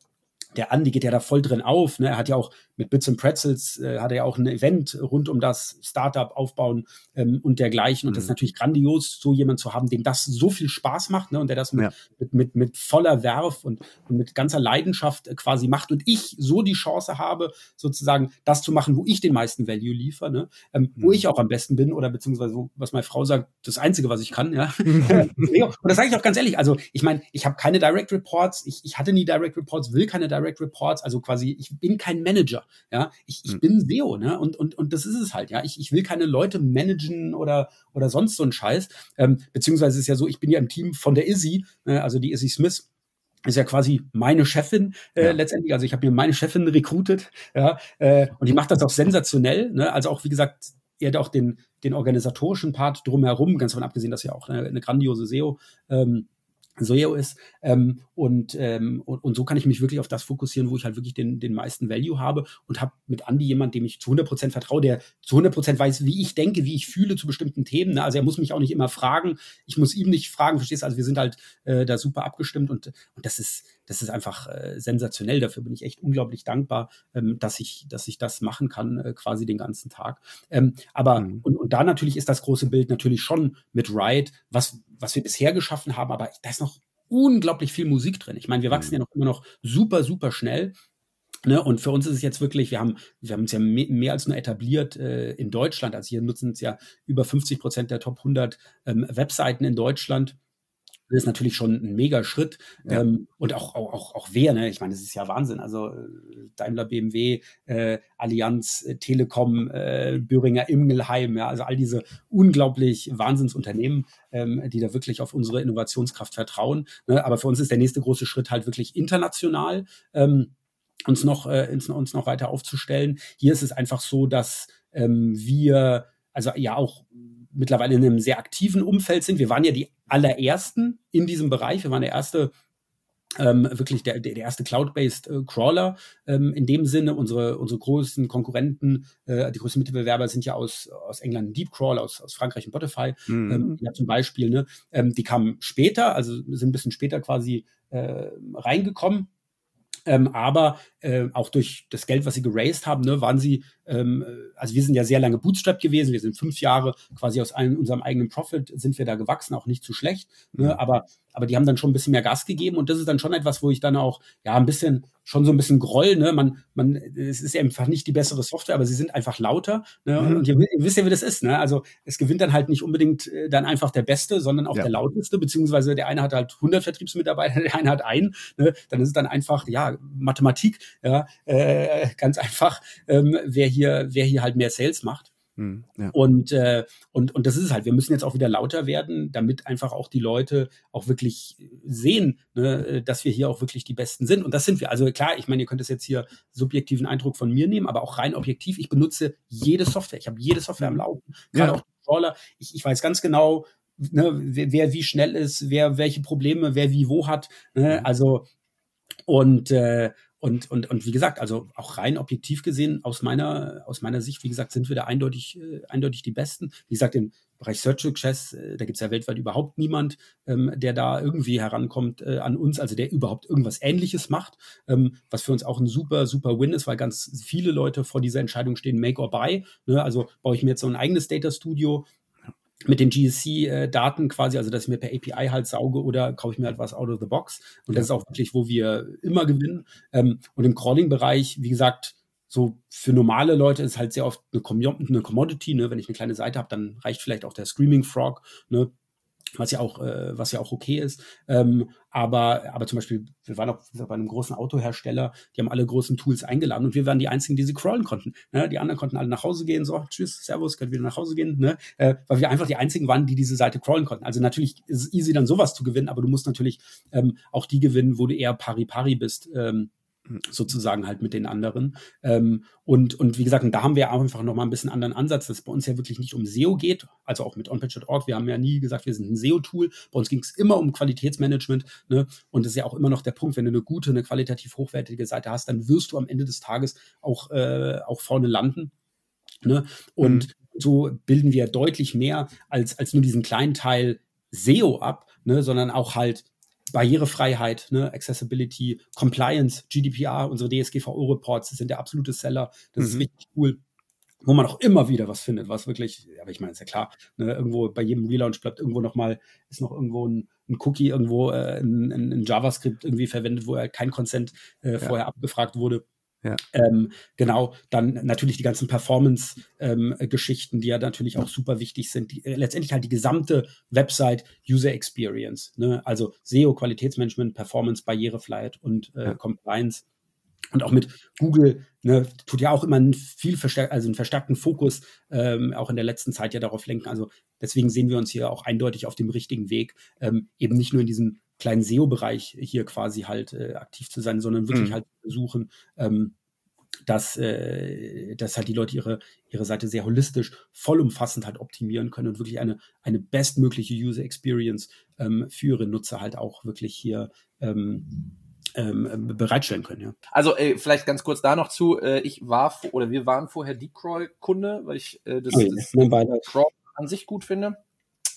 der Andi geht ja da voll drin auf. Ne? Er hat ja auch mit Bits and Pretzels, äh, hat er ja auch ein Event rund um das Startup aufbauen ähm, und dergleichen. Und mhm. das ist mhm. natürlich grandios, so jemand zu haben, dem das so viel Spaß macht ne? und der das mit, ja. mit, mit, mit, voller Werf und, und mit ganzer Leidenschaft äh, quasi macht. Und ich so die Chance habe, sozusagen das zu machen, wo ich den meisten Value liefere, ne? ähm, mhm. wo ich auch am besten bin oder beziehungsweise wo, was meine Frau sagt, das Einzige, was ich kann. Ja? und das sage ich auch ganz ehrlich. Also ich meine, ich habe keine Direct Reports, ich, ich hatte nie Direct Reports, will keine Direct Direct Reports, also quasi, ich bin kein Manager, ja, ich, ich mhm. bin SEO, ne, und, und, und das ist es halt, ja, ich, ich will keine Leute managen oder, oder sonst so ein Scheiß, ähm, beziehungsweise ist ja so, ich bin ja im Team von der Izzy, äh, also die Izzy Smith, ist ja quasi meine Chefin äh, ja. letztendlich. Also ich habe mir meine Chefin rekrutiert, ja, äh, und die macht das auch sensationell. Ne? Also auch wie gesagt, ihr hat auch den den organisatorischen Part drumherum, ganz davon abgesehen, dass ja auch eine, eine grandiose SEO ähm, SEO ist. Ähm, und, ähm, und, und, so kann ich mich wirklich auf das fokussieren, wo ich halt wirklich den, den meisten Value habe und habe mit Andy jemand, dem ich zu 100% vertraue, der zu 100% weiß, wie ich denke, wie ich fühle zu bestimmten Themen. Ne? Also er muss mich auch nicht immer fragen. Ich muss ihm nicht fragen, verstehst du? Also wir sind halt äh, da super abgestimmt und, und das ist, das ist einfach äh, sensationell. Dafür bin ich echt unglaublich dankbar, ähm, dass ich, dass ich das machen kann, äh, quasi den ganzen Tag. Ähm, aber mhm. und, und da natürlich ist das große Bild natürlich schon mit Ride, was, was wir bisher geschaffen haben, aber da ist noch unglaublich viel Musik drin. Ich meine, wir wachsen mhm. ja noch immer noch super, super schnell. Ne, und für uns ist es jetzt wirklich, wir haben, wir haben uns ja mehr, mehr als nur etabliert äh, in Deutschland. Also hier nutzen es ja über 50 Prozent der Top 100 ähm, Webseiten in Deutschland. Das ist natürlich schon ein mega Schritt. Ja. Ähm, und auch, auch, auch, auch wer, ne? Ich meine, das ist ja Wahnsinn. Also äh, Daimler, BMW, äh, Allianz, äh, Telekom, äh, Böhringer Immelheim, ja, also all diese unglaublich Wahnsinnsunternehmen, ähm, die da wirklich auf unsere Innovationskraft vertrauen. Ne? Aber für uns ist der nächste große Schritt halt wirklich international. Ähm, uns noch, äh, uns noch weiter aufzustellen. Hier ist es einfach so, dass ähm, wir also ja auch mittlerweile in einem sehr aktiven Umfeld sind. Wir waren ja die allerersten in diesem Bereich. Wir waren der erste ähm, wirklich der, der erste Cloud-based äh, Crawler ähm, in dem Sinne. Unsere, unsere größten Konkurrenten, äh, die größten Mitbewerber sind ja aus, aus England Deep Crawl, aus, aus Frankreich und Spotify. Mhm. Ähm, ja, zum Beispiel, ne? Ähm, die kamen später, also sind ein bisschen später quasi äh, reingekommen. Ähm, aber äh, auch durch das Geld, was sie geraced haben, ne, waren sie, ähm, also wir sind ja sehr lange Bootstrap gewesen, wir sind fünf Jahre quasi aus einem, unserem eigenen Profit sind wir da gewachsen, auch nicht zu schlecht, ne, mhm. aber aber die haben dann schon ein bisschen mehr Gas gegeben und das ist dann schon etwas, wo ich dann auch ja ein bisschen schon so ein bisschen Groll, ne? Man, man, es ist einfach nicht die bessere Software, aber sie sind einfach lauter. Ne? Mhm. Und ihr, ihr, wisst ja, wie das ist, ne? Also es gewinnt dann halt nicht unbedingt äh, dann einfach der Beste, sondern auch ja. der lauteste, beziehungsweise der eine hat halt 100 Vertriebsmitarbeiter, der eine hat einen. Ne? Dann ist es dann einfach ja Mathematik, ja, äh, ganz einfach, ähm, wer hier, wer hier halt mehr Sales macht. Mhm, ja. Und, äh, und, und das ist halt, wir müssen jetzt auch wieder lauter werden, damit einfach auch die Leute auch wirklich sehen, ne, dass wir hier auch wirklich die Besten sind. Und das sind wir. Also klar, ich meine, ihr könnt es jetzt hier subjektiven Eindruck von mir nehmen, aber auch rein objektiv. Ich benutze jede Software. Ich habe jede Software am Laufen. Gerade ja. auch Controller. Ich, ich weiß ganz genau, ne, wer, wer wie schnell ist, wer welche Probleme, wer wie wo hat. Ne? Mhm. Also und äh, und, und, und wie gesagt, also auch rein objektiv gesehen, aus meiner, aus meiner Sicht, wie gesagt, sind wir da eindeutig, äh, eindeutig die Besten. Wie gesagt, im Bereich Search Success, äh, da gibt's ja weltweit überhaupt niemand, ähm, der da irgendwie herankommt äh, an uns, also der überhaupt irgendwas ähnliches macht, ähm, was für uns auch ein super, super Win ist, weil ganz viele Leute vor dieser Entscheidung stehen, make or buy. Ne? Also baue ich mir jetzt so ein eigenes Data Studio, mit den GSC-Daten äh, quasi, also dass ich mir per API halt sauge oder kaufe ich mir halt was out of the box. Und das ist auch wirklich, wo wir immer gewinnen. Ähm, und im Crawling-Bereich, wie gesagt, so für normale Leute ist halt sehr oft eine, Com eine Commodity. Ne? Wenn ich eine kleine Seite habe, dann reicht vielleicht auch der Screaming Frog. Ne? Was ja auch, äh, was ja auch okay ist. Ähm, aber, aber zum Beispiel, wir waren auch bei einem großen Autohersteller, die haben alle großen Tools eingeladen und wir waren die einzigen, die sie crawlen konnten. Ne? Die anderen konnten alle nach Hause gehen, so, tschüss, servus, könnt wieder nach Hause gehen, ne? Äh, weil wir einfach die einzigen waren, die diese Seite crawlen konnten. Also natürlich ist es easy, dann sowas zu gewinnen, aber du musst natürlich ähm, auch die gewinnen, wo du eher pari-pari bist. Ähm, sozusagen halt mit den anderen. Ähm, und, und wie gesagt, und da haben wir einfach nochmal ein bisschen anderen Ansatz, dass es bei uns ja wirklich nicht um SEO geht, also auch mit OnPage.org. Wir haben ja nie gesagt, wir sind ein SEO-Tool. Bei uns ging es immer um Qualitätsmanagement. Ne? Und das ist ja auch immer noch der Punkt, wenn du eine gute, eine qualitativ hochwertige Seite hast, dann wirst du am Ende des Tages auch, äh, auch vorne landen. Ne? Und mhm. so bilden wir deutlich mehr als, als nur diesen kleinen Teil SEO ab, ne? sondern auch halt Barrierefreiheit, ne, Accessibility, Compliance, GDPR, unsere DSGVO-Reports sind der absolute Seller. Das mhm. ist richtig cool. Wo man auch immer wieder was findet, was wirklich, aber ich meine, ist ja klar, ne, irgendwo bei jedem Relaunch bleibt irgendwo nochmal, ist noch irgendwo ein, ein Cookie, irgendwo äh, ein, ein, JavaScript irgendwie verwendet, wo er kein Consent äh, ja. vorher abgefragt wurde. Ja. Ähm, genau, dann natürlich die ganzen Performance-Geschichten, ähm, die ja natürlich auch super wichtig sind. Die, äh, letztendlich halt die gesamte Website User Experience, ne? also SEO, Qualitätsmanagement, Performance, Barrierefreiheit und äh, ja. Compliance. Und auch mit Google ne, tut ja auch immer einen viel verstärkt, also einen verstärkten Fokus ähm, auch in der letzten Zeit ja darauf lenken. Also deswegen sehen wir uns hier auch eindeutig auf dem richtigen Weg, ähm, eben nicht nur in diesem kleinen SEO-Bereich hier quasi halt äh, aktiv zu sein, sondern wirklich mhm. halt versuchen, ähm, dass, äh, dass halt die Leute ihre, ihre Seite sehr holistisch, vollumfassend halt optimieren können und wirklich eine, eine bestmögliche User Experience ähm, für ihre Nutzer halt auch wirklich hier ähm, ähm, bereitstellen können. Ja. Also äh, vielleicht ganz kurz da noch zu, äh, ich war oder wir waren vorher Deepcroy-Kunde, weil ich äh, das, oh, das Crawl an sich gut finde.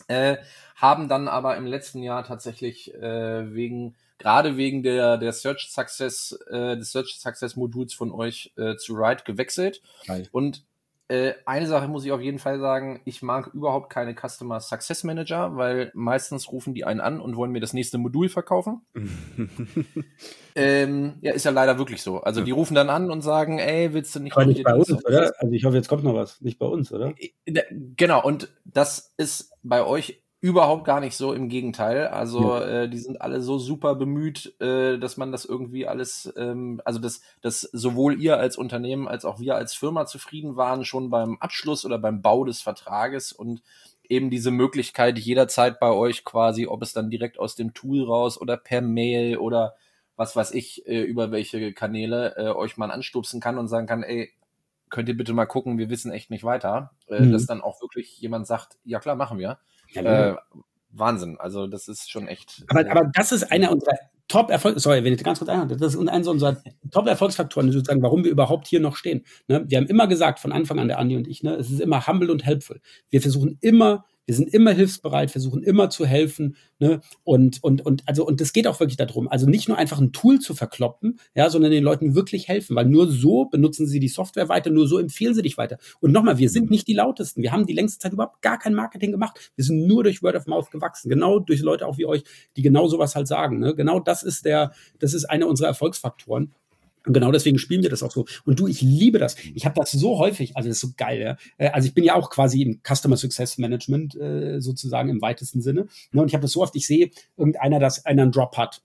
Äh, haben dann aber im letzten Jahr tatsächlich äh, wegen gerade wegen der der Search Success äh, des Search Success Moduls von euch äh, zu Ride gewechselt Geil. und äh, eine Sache muss ich auf jeden Fall sagen, ich mag überhaupt keine Customer Success Manager, weil meistens rufen die einen an und wollen mir das nächste Modul verkaufen. ähm, ja, ist ja leider wirklich so. Also die rufen dann an und sagen, ey, willst du nicht, Aber nicht bei uns, oder? Also ich hoffe, jetzt kommt noch was. Nicht bei uns, oder? Äh, genau, und das ist bei euch überhaupt gar nicht so, im Gegenteil. Also ja. äh, die sind alle so super bemüht, äh, dass man das irgendwie alles, ähm, also dass, dass sowohl ihr als Unternehmen als auch wir als Firma zufrieden waren, schon beim Abschluss oder beim Bau des Vertrages und eben diese Möglichkeit jederzeit bei euch quasi, ob es dann direkt aus dem Tool raus oder per Mail oder was weiß ich, äh, über welche Kanäle äh, euch mal anstupsen kann und sagen kann, ey, könnt ihr bitte mal gucken, wir wissen echt nicht weiter, äh, mhm. dass dann auch wirklich jemand sagt, ja klar, machen wir. Ja, äh, Wahnsinn, also das ist schon echt. Aber, aber das ist einer unserer Top-Erfolg, sorry, wenn ich ganz kurz einhalte, das ist einer unserer Top-Erfolgsfaktoren, sozusagen, warum wir überhaupt hier noch stehen. Ne? Wir haben immer gesagt, von Anfang an, der Andi und ich, ne, es ist immer humble und helpful. Wir versuchen immer wir sind immer hilfsbereit, versuchen immer zu helfen. Ne? Und, und, und, also, und das geht auch wirklich darum. Also nicht nur einfach ein Tool zu verkloppen, ja, sondern den Leuten wirklich helfen, weil nur so benutzen sie die Software weiter, nur so empfehlen sie dich weiter. Und nochmal, wir sind nicht die lautesten. Wir haben die längste Zeit überhaupt gar kein Marketing gemacht. Wir sind nur durch Word of Mouth gewachsen. Genau durch Leute auch wie euch, die genau sowas halt sagen. Ne? Genau das ist der, das ist einer unserer Erfolgsfaktoren. Und genau deswegen spielen wir das auch so. Und du, ich liebe das. Ich habe das so häufig, also das ist so geil. Ja? Äh, also ich bin ja auch quasi im Customer Success Management äh, sozusagen im weitesten Sinne. Ne? Und ich habe das so oft, ich sehe irgendeiner, dass einer einen Drop hat.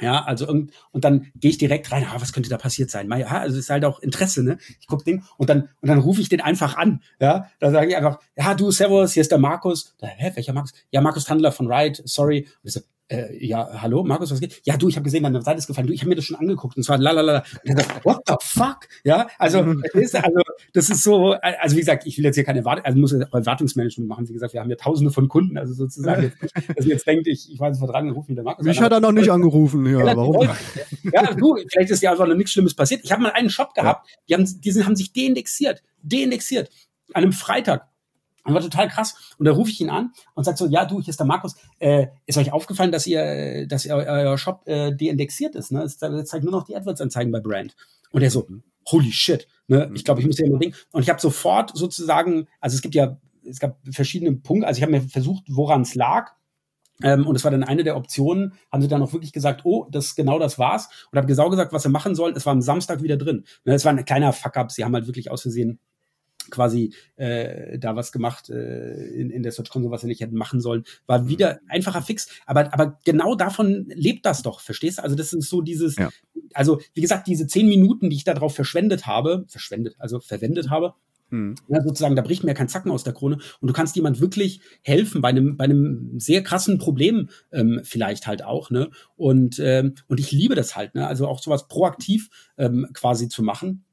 Ja, also und, und dann gehe ich direkt rein, ah, was könnte da passiert sein? Ja, also es ist halt auch Interesse, ne? Ich guck den und dann und dann rufe ich den einfach an, ja? Da sage ich einfach, ja, du Servus, hier ist der Markus. Da, hä, welcher Markus? Ja, Markus Tandler von Ride, sorry. Und ich so, äh, ja, hallo, Markus, was geht? Ja, du, ich habe gesehen, deine Seite ist gefallen. Du, ich habe mir das schon angeguckt und zwar lalala. What the fuck? Ja, also, ist, also das ist so, also wie gesagt, ich will jetzt hier keine Erwartung, also muss Erwartungsmanagement machen. Wie gesagt, wir haben ja tausende von Kunden, also sozusagen, jetzt, dass jetzt denkt, ich, ich weiß nicht, dran, rufen der Markus. Mich hat er noch nicht angerufen, ja, ja warum? Ja, du, vielleicht ist ja einfach noch nichts Schlimmes passiert. Ich habe mal einen Shop gehabt, die haben, die sind, haben sich deindexiert, deindexiert, an einem Freitag und war total krass. Und da rufe ich ihn an und sage so, ja, du, hier ist der Markus. Äh, ist euch aufgefallen, dass ihr, dass ihr, euer Shop äh, deindexiert ist? Ne? Es zeigt nur noch die AdWords-Anzeigen bei Brand. Und er so, holy shit. Ne? Ich glaube, ich muss ja immer denken. Und ich habe sofort sozusagen, also es gibt ja, es gab verschiedene Punkte. Also ich habe mir versucht, woran es lag. Ähm, und es war dann eine der Optionen, haben sie dann auch wirklich gesagt, oh, das genau das war's. Und habe genau gesagt, was sie machen sollen. Es war am Samstag wieder drin. Ne, es war ein kleiner Fuck-up. Sie haben halt wirklich aus Versehen quasi äh, da was gemacht äh, in, in der Search Console, was sie nicht hätten machen sollen, war mhm. wieder einfacher Fix. Aber, aber genau davon lebt das doch, verstehst du? Also das ist so dieses, ja. also wie gesagt, diese zehn Minuten, die ich darauf verschwendet habe, verschwendet, also verwendet habe, hm. Ja, sozusagen, da bricht mir kein Zacken aus der Krone und du kannst jemand wirklich helfen bei einem, bei einem sehr krassen Problem ähm, vielleicht halt auch, ne? Und, ähm, und ich liebe das halt, ne? Also auch sowas proaktiv ähm, quasi zu machen.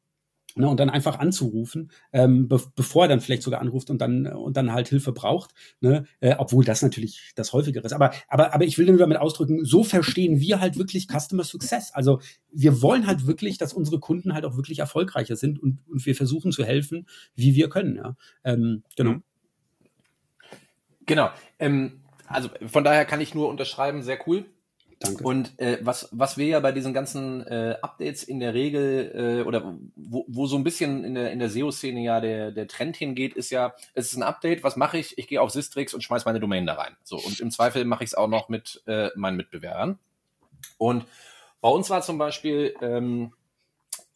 Ne, und dann einfach anzurufen, ähm, be bevor er dann vielleicht sogar anruft und dann und dann halt Hilfe braucht, ne? äh, obwohl das natürlich das häufigere ist. Aber aber aber ich will damit ausdrücken, so verstehen wir halt wirklich Customer Success. Also wir wollen halt wirklich, dass unsere Kunden halt auch wirklich erfolgreicher sind und, und wir versuchen zu helfen, wie wir können. Ja, ähm, genau. Mhm. Genau. Ähm, also von daher kann ich nur unterschreiben, sehr cool. Danke. Und äh, was, was wir ja bei diesen ganzen äh, Updates in der Regel äh, oder wo, wo so ein bisschen in der, in der SEO-Szene ja der, der Trend hingeht, ist ja, es ist ein Update, was mache ich? Ich gehe auf Sistrix und schmeiß meine Domain da rein. So, und im Zweifel mache ich es auch noch mit äh, meinen Mitbewerbern. Und bei uns war zum Beispiel ähm,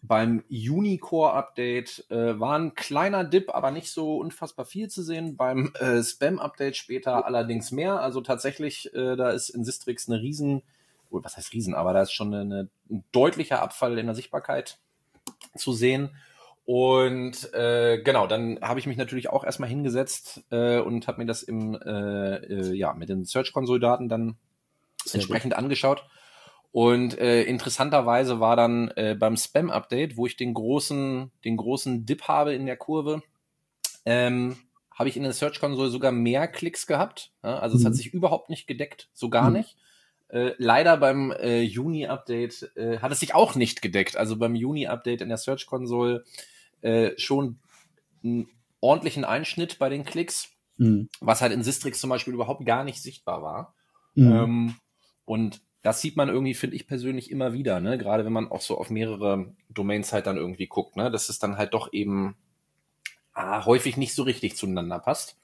beim Unicore-Update äh, war ein kleiner Dip, aber nicht so unfassbar viel zu sehen. Beim äh, Spam-Update später allerdings mehr. Also tatsächlich, äh, da ist in Sistrix eine riesen was heißt Riesen, aber da ist schon eine, ein deutlicher Abfall in der Sichtbarkeit zu sehen. Und äh, genau, dann habe ich mich natürlich auch erstmal hingesetzt äh, und habe mir das im äh, äh, ja mit den Search Console Daten dann Sehr entsprechend gut. angeschaut. Und äh, interessanterweise war dann äh, beim Spam Update, wo ich den großen den großen Dip habe in der Kurve, ähm, habe ich in der Search Console sogar mehr Klicks gehabt. Ja? Also mhm. es hat mhm. sich überhaupt nicht gedeckt, so gar mhm. nicht. Äh, leider beim äh, Juni-Update äh, hat es sich auch nicht gedeckt. Also beim Juni-Update in der Search Console äh, schon einen ordentlichen Einschnitt bei den Klicks, mhm. was halt in Sistrix zum Beispiel überhaupt gar nicht sichtbar war. Mhm. Ähm, und das sieht man irgendwie, finde ich persönlich immer wieder, ne? Gerade wenn man auch so auf mehrere Domains halt dann irgendwie guckt, ne? Dass es dann halt doch eben ah, häufig nicht so richtig zueinander passt.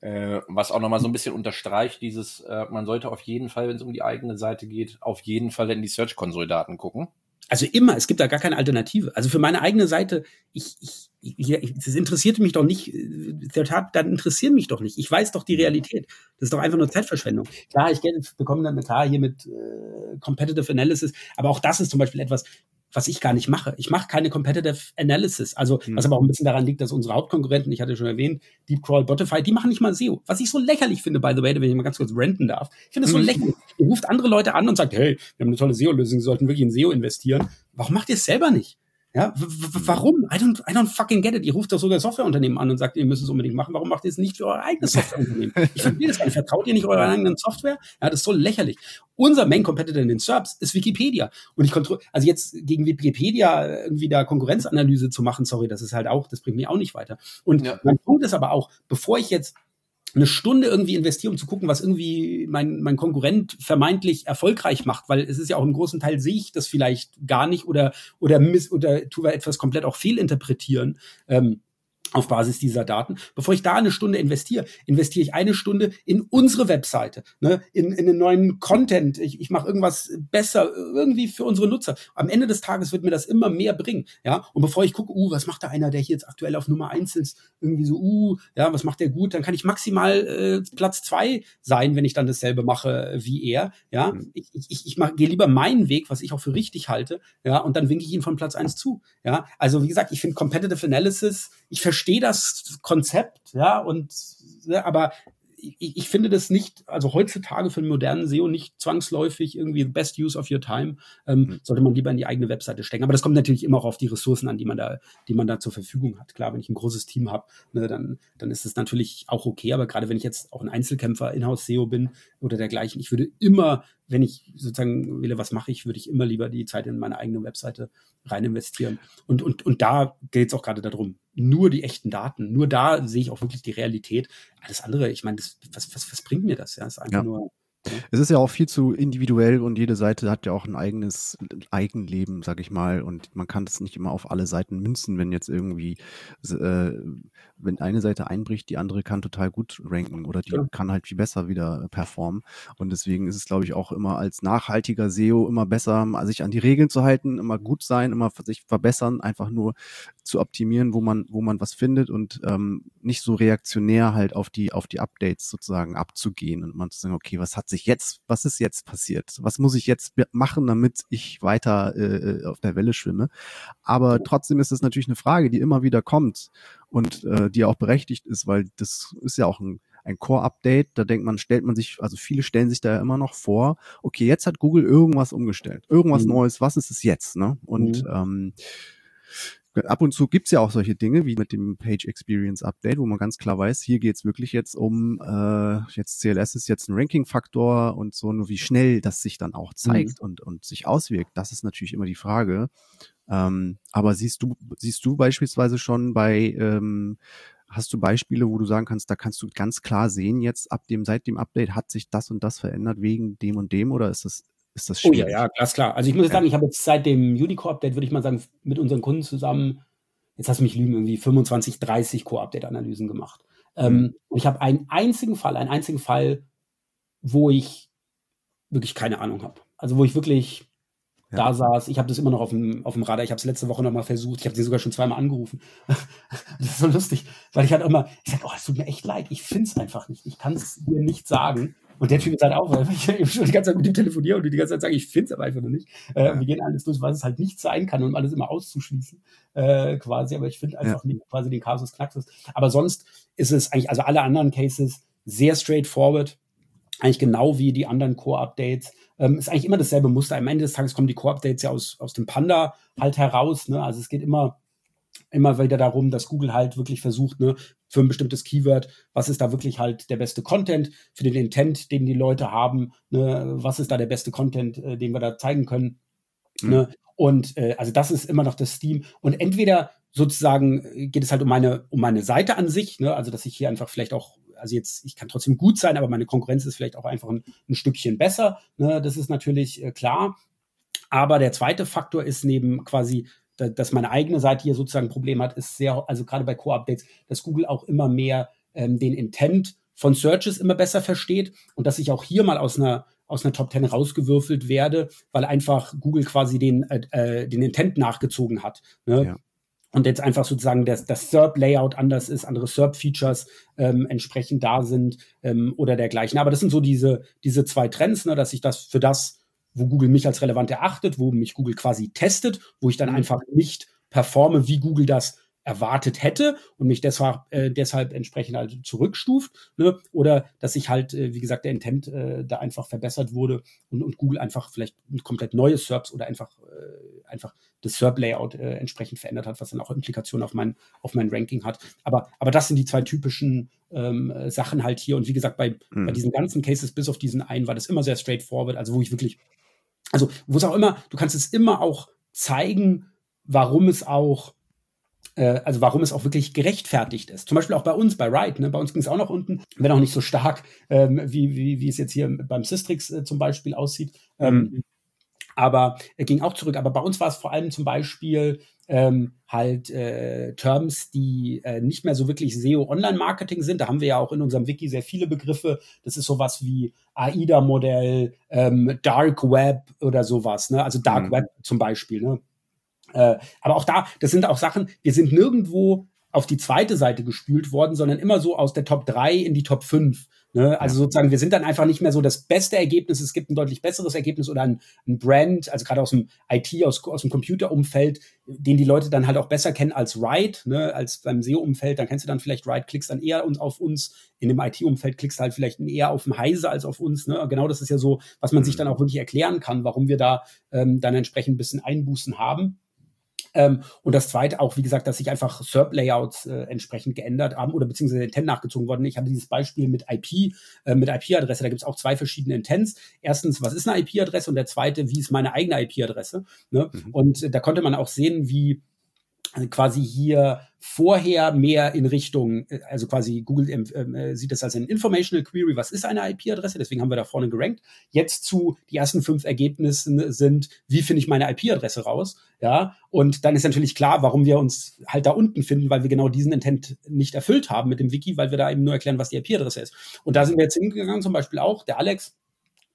Äh, was auch nochmal so ein bisschen unterstreicht, dieses, äh, man sollte auf jeden Fall, wenn es um die eigene Seite geht, auf jeden Fall in die Search-Console-Daten gucken. Also immer, es gibt da gar keine Alternative. Also für meine eigene Seite, ich, ich, ich das interessiert mich doch nicht, der Tat, dann interessieren mich doch nicht. Ich weiß doch die Realität. Das ist doch einfach nur Zeitverschwendung. Klar, ich bekomme dann klar hier mit äh, Competitive Analysis, aber auch das ist zum Beispiel etwas, was ich gar nicht mache. Ich mache keine Competitive Analysis. Also, mhm. was aber auch ein bisschen daran liegt, dass unsere Hauptkonkurrenten, ich hatte schon erwähnt, Deepcrawl, Botify, die machen nicht mal SEO. Was ich so lächerlich finde, by the way, wenn ich mal ganz kurz renten darf. Ich finde es so mhm. lächerlich. Ihr ruft andere Leute an und sagt, hey, wir haben eine tolle SEO-Lösung, Sie sollten wirklich in SEO investieren. Warum macht ihr es selber nicht? Ja, warum? I don't, I don't fucking get it. Ihr ruft doch sogar Softwareunternehmen an und sagt, ihr müsst es unbedingt machen. Warum macht ihr es nicht für euer eigenes Softwareunternehmen? Ich verstehe das gar nicht. Vertraut ihr nicht eurer eigenen Software? Ja, das ist so lächerlich. Unser Main Competitor in den SERPs ist Wikipedia. Und ich kontrolliere, also jetzt gegen Wikipedia irgendwie da Konkurrenzanalyse zu machen, sorry, das ist halt auch, das bringt mich auch nicht weiter. Und ja. mein Punkt ist aber auch, bevor ich jetzt eine Stunde irgendwie investiere, um zu gucken, was irgendwie mein, mein Konkurrent vermeintlich erfolgreich macht, weil es ist ja auch im großen Teil sehe ich das vielleicht gar nicht oder oder miss oder tue wir etwas komplett auch fehlinterpretieren. Ähm, auf Basis dieser Daten. Bevor ich da eine Stunde investiere, investiere ich eine Stunde in unsere Webseite, ne, in, in einen neuen Content. Ich, ich mache irgendwas besser irgendwie für unsere Nutzer. Am Ende des Tages wird mir das immer mehr bringen. Ja, und bevor ich gucke, uh, was macht da einer, der hier jetzt aktuell auf Nummer eins ist, irgendwie so, uh, ja, was macht der gut, dann kann ich maximal äh, Platz zwei sein, wenn ich dann dasselbe mache wie er. Ja, mhm. ich, ich, ich mach, gehe lieber meinen Weg, was ich auch für richtig halte, ja, und dann winke ich ihn von Platz eins zu. Ja, also wie gesagt, ich finde Competitive Analysis, ich verstehe verstehe das Konzept, ja, und ja, aber ich, ich, finde das nicht, also heutzutage für einen modernen SEO nicht zwangsläufig irgendwie best use of your time, ähm, mhm. sollte man lieber in die eigene Webseite stecken. Aber das kommt natürlich immer auch auf die Ressourcen an, die man da, die man da zur Verfügung hat. Klar, wenn ich ein großes Team habe, ne, dann, dann ist es natürlich auch okay. Aber gerade wenn ich jetzt auch ein Einzelkämpfer Inhouse SEO bin oder dergleichen, ich würde immer wenn ich sozusagen wähle, was mache ich, würde ich immer lieber die Zeit in meine eigene Webseite rein investieren. Und, und, und da geht es auch gerade darum, nur die echten Daten, nur da sehe ich auch wirklich die Realität. Alles andere, ich meine, was, was, was bringt mir das? Ja, das ist einfach ja. nur es ist ja auch viel zu individuell und jede Seite hat ja auch ein eigenes Eigenleben, sag ich mal. Und man kann das nicht immer auf alle Seiten münzen, wenn jetzt irgendwie, äh, wenn eine Seite einbricht, die andere kann total gut ranken oder die ja. kann halt viel besser wieder performen. Und deswegen ist es, glaube ich, auch immer als nachhaltiger SEO immer besser, sich an die Regeln zu halten, immer gut sein, immer sich verbessern, einfach nur zu optimieren, wo man, wo man was findet und ähm, nicht so reaktionär halt auf die, auf die Updates sozusagen abzugehen und man zu sagen, okay, was hat sich jetzt, was ist jetzt passiert? Was muss ich jetzt machen, damit ich weiter äh, auf der Welle schwimme? Aber trotzdem ist es natürlich eine Frage, die immer wieder kommt und äh, die auch berechtigt ist, weil das ist ja auch ein ein Core-Update, da denkt man, stellt man sich, also viele stellen sich da ja immer noch vor, okay, jetzt hat Google irgendwas umgestellt, irgendwas mhm. Neues, was ist es jetzt? Ne? Und mhm. ähm, Ab und zu gibt's ja auch solche Dinge wie mit dem Page Experience Update, wo man ganz klar weiß, hier geht's wirklich jetzt um, äh, jetzt CLS ist jetzt ein Ranking-Faktor und so, nur wie schnell das sich dann auch zeigt mhm. und, und sich auswirkt, das ist natürlich immer die Frage. Ähm, aber siehst du, siehst du beispielsweise schon bei, ähm, hast du Beispiele, wo du sagen kannst, da kannst du ganz klar sehen, jetzt ab dem, seit dem Update hat sich das und das verändert wegen dem und dem oder ist das ist das schwierig. Oh ja, ja, ganz klar. Also ich muss ja. sagen, ich habe jetzt seit dem Unicore-Update, würde ich mal sagen, mit unseren Kunden zusammen, jetzt hast du mich lügen, irgendwie 25, 30 Core-Update-Analysen gemacht. Ähm, mhm. und ich habe einen einzigen Fall, einen einzigen Fall, wo ich wirklich keine Ahnung habe. Also wo ich wirklich ja. da saß. Ich habe das immer noch auf dem, auf dem Radar. Ich habe es letzte Woche noch mal versucht. Ich habe sie sogar schon zweimal angerufen. das ist so lustig, weil ich halt immer, ich sage, oh, es tut mir echt leid. Ich finde es einfach nicht. Ich kann es dir nicht sagen. Und der Typ ist halt auch, weil ich eben schon die ganze Zeit mit ihm telefoniere und die ganze Zeit sage, ich finde es aber einfach noch nicht. Äh, wir gehen alles durch, was es halt nicht sein kann, um alles immer auszuschließen, äh, quasi. Aber ich finde einfach ja. nicht quasi den Kasus Knaxus. Aber sonst ist es eigentlich, also alle anderen Cases sehr straightforward. Eigentlich genau wie die anderen Core-Updates. Ähm, ist eigentlich immer dasselbe Muster. Am Ende des Tages kommen die Core-Updates ja aus, aus dem Panda halt heraus. Ne? Also es geht immer immer wieder darum, dass Google halt wirklich versucht, ne, für ein bestimmtes Keyword, was ist da wirklich halt der beste Content für den Intent, den die Leute haben, ne, was ist da der beste Content, äh, den wir da zeigen können. Mhm. Ne? Und äh, also das ist immer noch das Theme. Und entweder sozusagen äh, geht es halt um meine, um meine Seite an sich, ne? also dass ich hier einfach vielleicht auch, also jetzt, ich kann trotzdem gut sein, aber meine Konkurrenz ist vielleicht auch einfach ein, ein Stückchen besser. Ne? Das ist natürlich äh, klar. Aber der zweite Faktor ist neben quasi dass meine eigene Seite hier sozusagen ein Problem hat, ist sehr, also gerade bei Core-Updates, dass Google auch immer mehr ähm, den Intent von Searches immer besser versteht und dass ich auch hier mal aus einer aus einer Top 10 rausgewürfelt werde, weil einfach Google quasi den, äh, äh, den Intent nachgezogen hat. Ne? Ja. Und jetzt einfach sozusagen das, das SERP-Layout anders ist, andere SERP-Features ähm, entsprechend da sind ähm, oder dergleichen. Aber das sind so diese, diese zwei Trends, ne, dass ich das für das wo Google mich als relevant erachtet, wo mich Google quasi testet, wo ich dann mhm. einfach nicht performe, wie Google das erwartet hätte und mich deshalb, äh, deshalb entsprechend halt zurückstuft. Ne? Oder dass sich halt, äh, wie gesagt, der Intent äh, da einfach verbessert wurde und, und Google einfach vielleicht ein komplett neues SERPs oder einfach, äh, einfach das SERP-Layout äh, entsprechend verändert hat, was dann auch Implikationen auf mein, auf mein Ranking hat. Aber, aber das sind die zwei typischen ähm, Sachen halt hier. Und wie gesagt, bei, mhm. bei diesen ganzen Cases, bis auf diesen einen, war das immer sehr straightforward. Also wo ich wirklich, also wo es auch immer, du kannst es immer auch zeigen, warum es auch äh, also warum es auch wirklich gerechtfertigt ist. Zum Beispiel auch bei uns, bei Ride, ne? bei uns ging es auch noch unten, wenn auch nicht so stark, ähm, wie, wie, wie es jetzt hier beim Systrix äh, zum Beispiel aussieht. Ähm, mhm. Aber er ging auch zurück. Aber bei uns war es vor allem zum Beispiel ähm, halt äh, Terms, die äh, nicht mehr so wirklich SEO-Online-Marketing sind. Da haben wir ja auch in unserem Wiki sehr viele Begriffe. Das ist sowas wie AIDA-Modell, ähm, Dark Web oder sowas. Ne? Also Dark mhm. Web zum Beispiel. Ne? Äh, aber auch da, das sind auch Sachen, wir sind nirgendwo auf die zweite Seite gespült worden, sondern immer so aus der Top 3 in die Top 5. Ne? Also ja. sozusagen, wir sind dann einfach nicht mehr so das beste Ergebnis, es gibt ein deutlich besseres Ergebnis oder ein, ein Brand, also gerade aus dem IT, aus, aus dem Computerumfeld, den die Leute dann halt auch besser kennen als Ride, ne? als beim SEO-Umfeld, dann kennst du dann vielleicht Ride, klickst dann eher auf uns, in dem IT-Umfeld klickst du halt vielleicht eher auf den Heise als auf uns. Ne? Genau das ist ja so, was man sich mhm. dann auch wirklich erklären kann, warum wir da ähm, dann entsprechend ein bisschen Einbußen haben. Ähm, und das zweite auch, wie gesagt, dass sich einfach SERP-Layouts äh, entsprechend geändert haben oder beziehungsweise Intent nachgezogen worden. Ich hatte dieses Beispiel mit IP, äh, mit IP-Adresse. Da gibt es auch zwei verschiedene Intents. Erstens, was ist eine IP-Adresse? Und der zweite, wie ist meine eigene IP-Adresse? Ne? Mhm. Und äh, da konnte man auch sehen, wie quasi hier vorher mehr in Richtung, äh, also quasi Google ähm, äh, sieht das als ein Informational Query, was ist eine IP-Adresse, deswegen haben wir da vorne gerankt. Jetzt zu, die ersten fünf Ergebnisse sind, wie finde ich meine IP-Adresse raus, ja, und dann ist natürlich klar, warum wir uns halt da unten finden, weil wir genau diesen Intent nicht erfüllt haben mit dem Wiki, weil wir da eben nur erklären, was die IP-Adresse ist. Und da sind wir jetzt hingegangen, zum Beispiel auch, der Alex,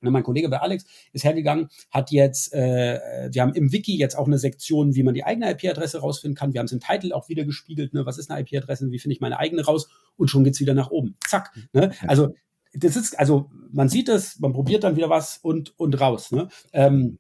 Ne, mein Kollege bei Alex ist hergegangen, hat jetzt, äh, wir haben im Wiki jetzt auch eine Sektion, wie man die eigene IP-Adresse rausfinden kann. Wir haben es im Titel auch wieder gespiegelt, ne? was ist eine IP-Adresse, wie finde ich meine eigene raus und schon geht's wieder nach oben. Zack. Ne? Also das ist, also man sieht es, man probiert dann wieder was und, und raus. Ne? Ähm,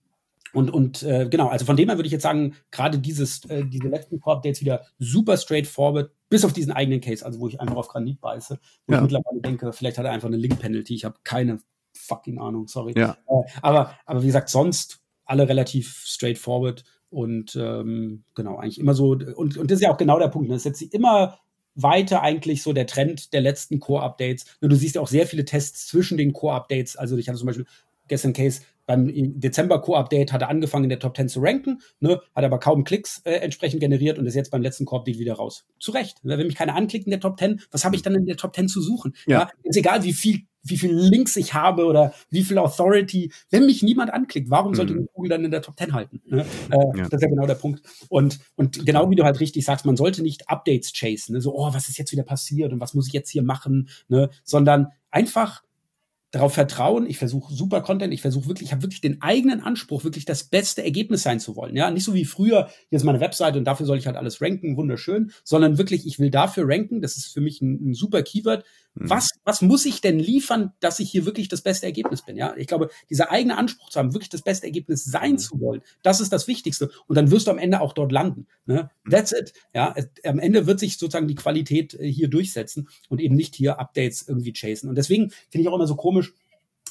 und, und äh, genau, also von dem her würde ich jetzt sagen, gerade dieses, äh, diese letzten Core-Updates wieder super straightforward, bis auf diesen eigenen Case, also wo ich einfach auf Granit beiße, wo ja. ich mittlerweile denke, vielleicht hat er einfach eine Link-Penalty, ich habe keine fucking Ahnung, sorry. Ja. Äh, aber, aber wie gesagt, sonst alle relativ straightforward und ähm, genau, eigentlich immer so, und, und das ist ja auch genau der Punkt, ne? das setzt sich immer weiter eigentlich so der Trend der letzten Core-Updates. Du siehst ja auch sehr viele Tests zwischen den Core-Updates. Also ich hatte zum Beispiel gestern Case, beim Dezember Core-Update hat er angefangen in der Top 10 zu ranken, ne, hat aber kaum Klicks äh, entsprechend generiert und ist jetzt beim letzten Core-Update wieder raus. Zu Recht. Wenn mich keiner anklickt in der Top 10, was habe ich dann in der Top 10 zu suchen? Ja. ja. Ist egal, wie viel wie viel Links ich habe oder wie viel Authority. Wenn mich niemand anklickt, warum sollte mhm. Google dann in der Top 10 halten? Ne? Äh, ja. Das ist ja genau der Punkt. Und, und genau wie du halt richtig sagst, man sollte nicht Updates chasen, ne? so, oh, was ist jetzt wieder passiert und was muss ich jetzt hier machen, ne? sondern einfach darauf vertrauen, ich versuche super Content, ich versuche wirklich, ich habe wirklich den eigenen Anspruch, wirklich das beste Ergebnis sein zu wollen. Ja, nicht so wie früher, hier ist meine Webseite und dafür soll ich halt alles ranken, wunderschön, sondern wirklich, ich will dafür ranken, das ist für mich ein, ein super Keyword. Mhm. Was, was muss ich denn liefern, dass ich hier wirklich das beste Ergebnis bin? Ja, ich glaube, dieser eigene Anspruch zu haben, wirklich das beste Ergebnis sein mhm. zu wollen, das ist das Wichtigste. Und dann wirst du am Ende auch dort landen. Ne? Mhm. That's it. Ja, am Ende wird sich sozusagen die Qualität äh, hier durchsetzen und eben nicht hier Updates irgendwie chasen. Und deswegen finde ich auch immer so komisch,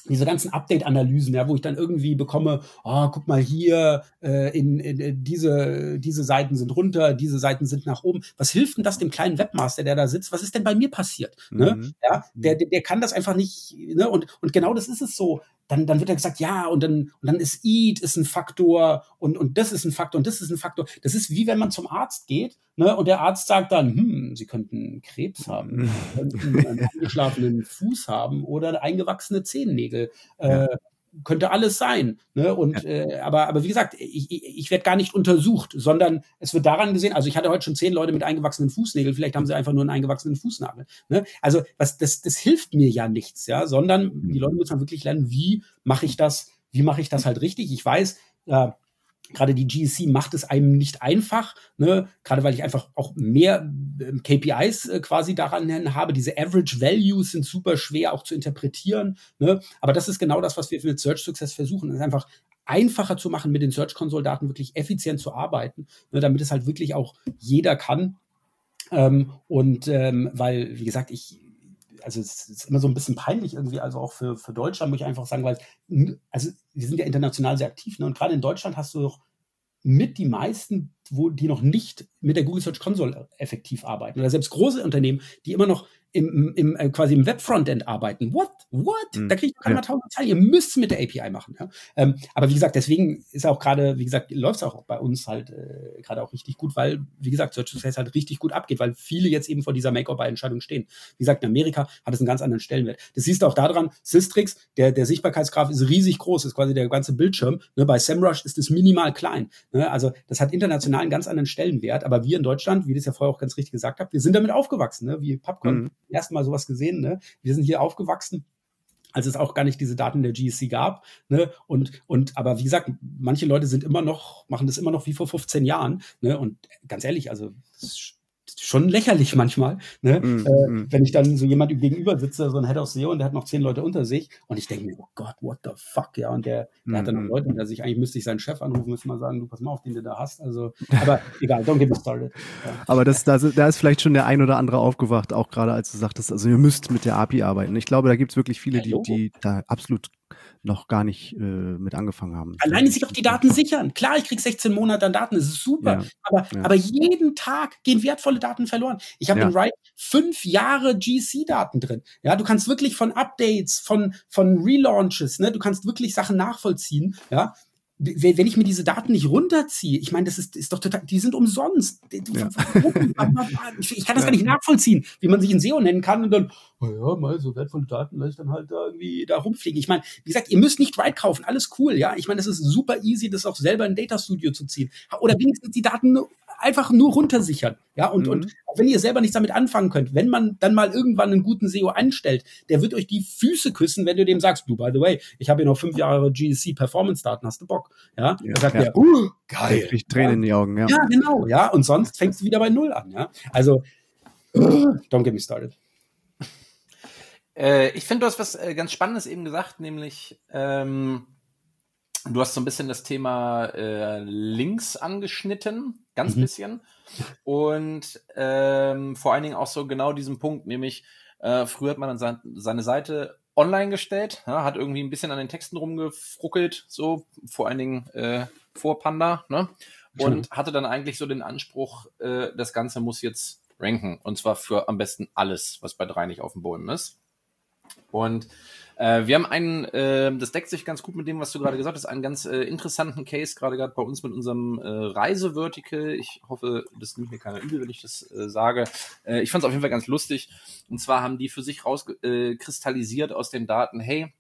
diese ganzen Update-Analysen, ja, wo ich dann irgendwie bekomme, oh, guck mal hier, äh, in, in, in diese, diese Seiten sind runter, diese Seiten sind nach oben. Was hilft denn das dem kleinen Webmaster, der da sitzt? Was ist denn bei mir passiert? Ne? Mhm. Ja, der, der, der kann das einfach nicht, ne? Und, und genau das ist es so dann, dann wird er gesagt, ja, und dann, und dann ist Eat ist ein Faktor und, und das ist ein Faktor und das ist ein Faktor. Das ist wie wenn man zum Arzt geht, ne, und der Arzt sagt dann, hm, Sie könnten Krebs haben, Sie könnten einen angeschlafenen Fuß haben oder eingewachsene Zehennägel. Äh, könnte alles sein. Ne? Und ja. äh, aber, aber wie gesagt, ich, ich, ich werde gar nicht untersucht, sondern es wird daran gesehen, also ich hatte heute schon zehn Leute mit eingewachsenen Fußnägeln, vielleicht haben sie einfach nur einen eingewachsenen Fußnagel. Ne? Also was, das, das hilft mir ja nichts, ja, sondern die Leute müssen wirklich lernen, wie mache ich das, wie mache ich das halt richtig. Ich weiß, äh, gerade die GSC macht es einem nicht einfach, ne? gerade weil ich einfach auch mehr äh, KPIs äh, quasi daran habe. Diese Average Values sind super schwer auch zu interpretieren. Ne? Aber das ist genau das, was wir mit Search Success versuchen. Ist einfach einfacher zu machen, mit den Search Console Daten wirklich effizient zu arbeiten, ne, damit es halt wirklich auch jeder kann. Ähm, und ähm, weil, wie gesagt, ich, also es ist immer so ein bisschen peinlich irgendwie, also auch für, für Deutschland, muss ich einfach sagen, weil, also wir sind ja international sehr aktiv, ne? und gerade in Deutschland hast du doch mit die meisten, wo die noch nicht mit der Google Search Console effektiv arbeiten. Oder selbst große Unternehmen, die immer noch im, im, äh, quasi im Web-Frontend arbeiten. What? What? Mhm. Da kriege ich keine ja. tausend Zeilen. Ihr müsst mit der API machen. Ja? Ähm, aber wie gesagt, deswegen ist auch gerade, wie gesagt, läuft es auch bei uns halt äh, gerade auch richtig gut, weil, wie gesagt, Search Success halt richtig gut abgeht, weil viele jetzt eben vor dieser Make-or-Buy-Entscheidung stehen. Wie gesagt, in Amerika hat es einen ganz anderen Stellenwert. Das siehst du auch daran, Systrix, der, der Sichtbarkeitsgraph ist riesig groß, ist quasi der ganze Bildschirm. Ne? Bei SEMrush ist es minimal klein. Ne? Also das hat international einen ganz anderen Stellenwert. Aber wir in Deutschland, wie das ja vorher auch ganz richtig gesagt habt, wir sind damit aufgewachsen, ne? wie Popcorn. Mhm erstmal sowas gesehen. Ne? Wir sind hier aufgewachsen als es auch gar nicht diese Daten der GSC gab. Ne? Und, und, aber wie gesagt, manche Leute sind immer noch, machen das immer noch wie vor 15 Jahren. Ne? Und ganz ehrlich, also schon lächerlich manchmal, ne? Mm, äh, mm. wenn ich dann so jemand gegenüber sitze, so ein Head of SEO und der hat noch zehn Leute unter sich und ich denke mir, oh Gott, what the fuck, ja, und der, der mm, hat dann noch Leute unter sich, eigentlich müsste ich seinen Chef anrufen, müsste mal sagen, du pass mal auf, den du da hast, also, aber egal, don't get me started. Ja. Aber das, da, da ist vielleicht schon der ein oder andere aufgewacht, auch gerade als du sagtest, also ihr müsst mit der API arbeiten. Ich glaube, da gibt es wirklich viele, die, die da absolut noch gar nicht äh, mit angefangen haben. Alleine sich auch die Daten sichern. Klar, ich krieg 16 Monate an Daten, das ist super. Ja, aber, ja. aber jeden Tag gehen wertvolle Daten verloren. Ich habe ja. in Write fünf Jahre GC-Daten drin. Ja, du kannst wirklich von Updates, von, von Relaunches, ne, du kannst wirklich Sachen nachvollziehen. Ja, wenn ich mir diese Daten nicht runterziehe, ich meine, das ist, ist doch total, die sind umsonst. Ja. Ich kann das gar nicht nachvollziehen, wie man sich in SEO nennen kann und dann, naja, mal so wertvolle Daten lasse ich dann halt da irgendwie da rumfliegen. Ich meine, wie gesagt, ihr müsst nicht Write kaufen, alles cool, ja. Ich meine, das ist super easy, das auch selber in Data Studio zu ziehen. Oder wenigstens die Daten einfach nur runtersichern. Ja, und, mhm. und auch wenn ihr selber nichts damit anfangen könnt, wenn man dann mal irgendwann einen guten SEO einstellt, der wird euch die Füße küssen, wenn du dem sagst, du, by the way, ich habe hier noch fünf Jahre GSC Performance Daten, hast du Bock? Ja, ja sagt ja. der, uh, geil. Ich Tränen ja. in die Augen, ja. Ja, genau, ja, und sonst fängst du wieder bei Null an, ja. Also, don't get me started. Äh, ich finde, du hast was äh, ganz Spannendes eben gesagt, nämlich, ähm, Du hast so ein bisschen das Thema äh, Links angeschnitten, ganz mhm. bisschen. Und ähm, vor allen Dingen auch so genau diesen Punkt, nämlich äh, früher hat man dann sein, seine Seite online gestellt, ja, hat irgendwie ein bisschen an den Texten rumgefruckelt, so vor allen Dingen äh, vor Panda, ne? Und mhm. hatte dann eigentlich so den Anspruch, das Ganze muss jetzt ranken. Und zwar für am besten alles, was bei drei nicht auf dem Boden ist. Und äh, wir haben einen, äh, das deckt sich ganz gut mit dem, was du gerade gesagt hast, einen ganz äh, interessanten Case, gerade gerade bei uns mit unserem äh, Reisevertical. Ich hoffe, das nimmt mir keiner übel, wenn ich das äh, sage. Äh, ich fand es auf jeden Fall ganz lustig. Und zwar haben die für sich rauskristallisiert äh, aus den Daten, hey,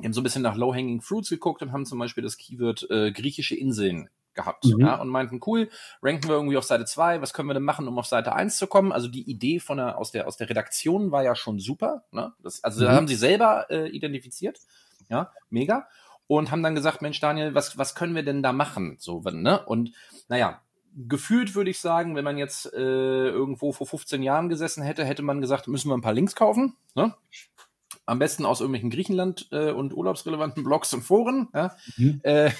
die haben so ein bisschen nach Low-Hanging Fruits geguckt und haben zum Beispiel das Keyword äh, griechische Inseln gehabt mhm. ja, und meinten, cool, ranken wir irgendwie auf Seite 2, was können wir denn machen, um auf Seite 1 zu kommen? Also die Idee von der, aus, der, aus der Redaktion war ja schon super. Ne? Das, also mhm. da haben sie selber äh, identifiziert. Ja, mega. Und haben dann gesagt, Mensch, Daniel, was, was können wir denn da machen? So, ne? Und naja, gefühlt würde ich sagen, wenn man jetzt äh, irgendwo vor 15 Jahren gesessen hätte, hätte man gesagt, müssen wir ein paar Links kaufen. Ne? Am besten aus irgendwelchen Griechenland- äh, und urlaubsrelevanten Blogs und Foren. Ja? Mhm. Äh,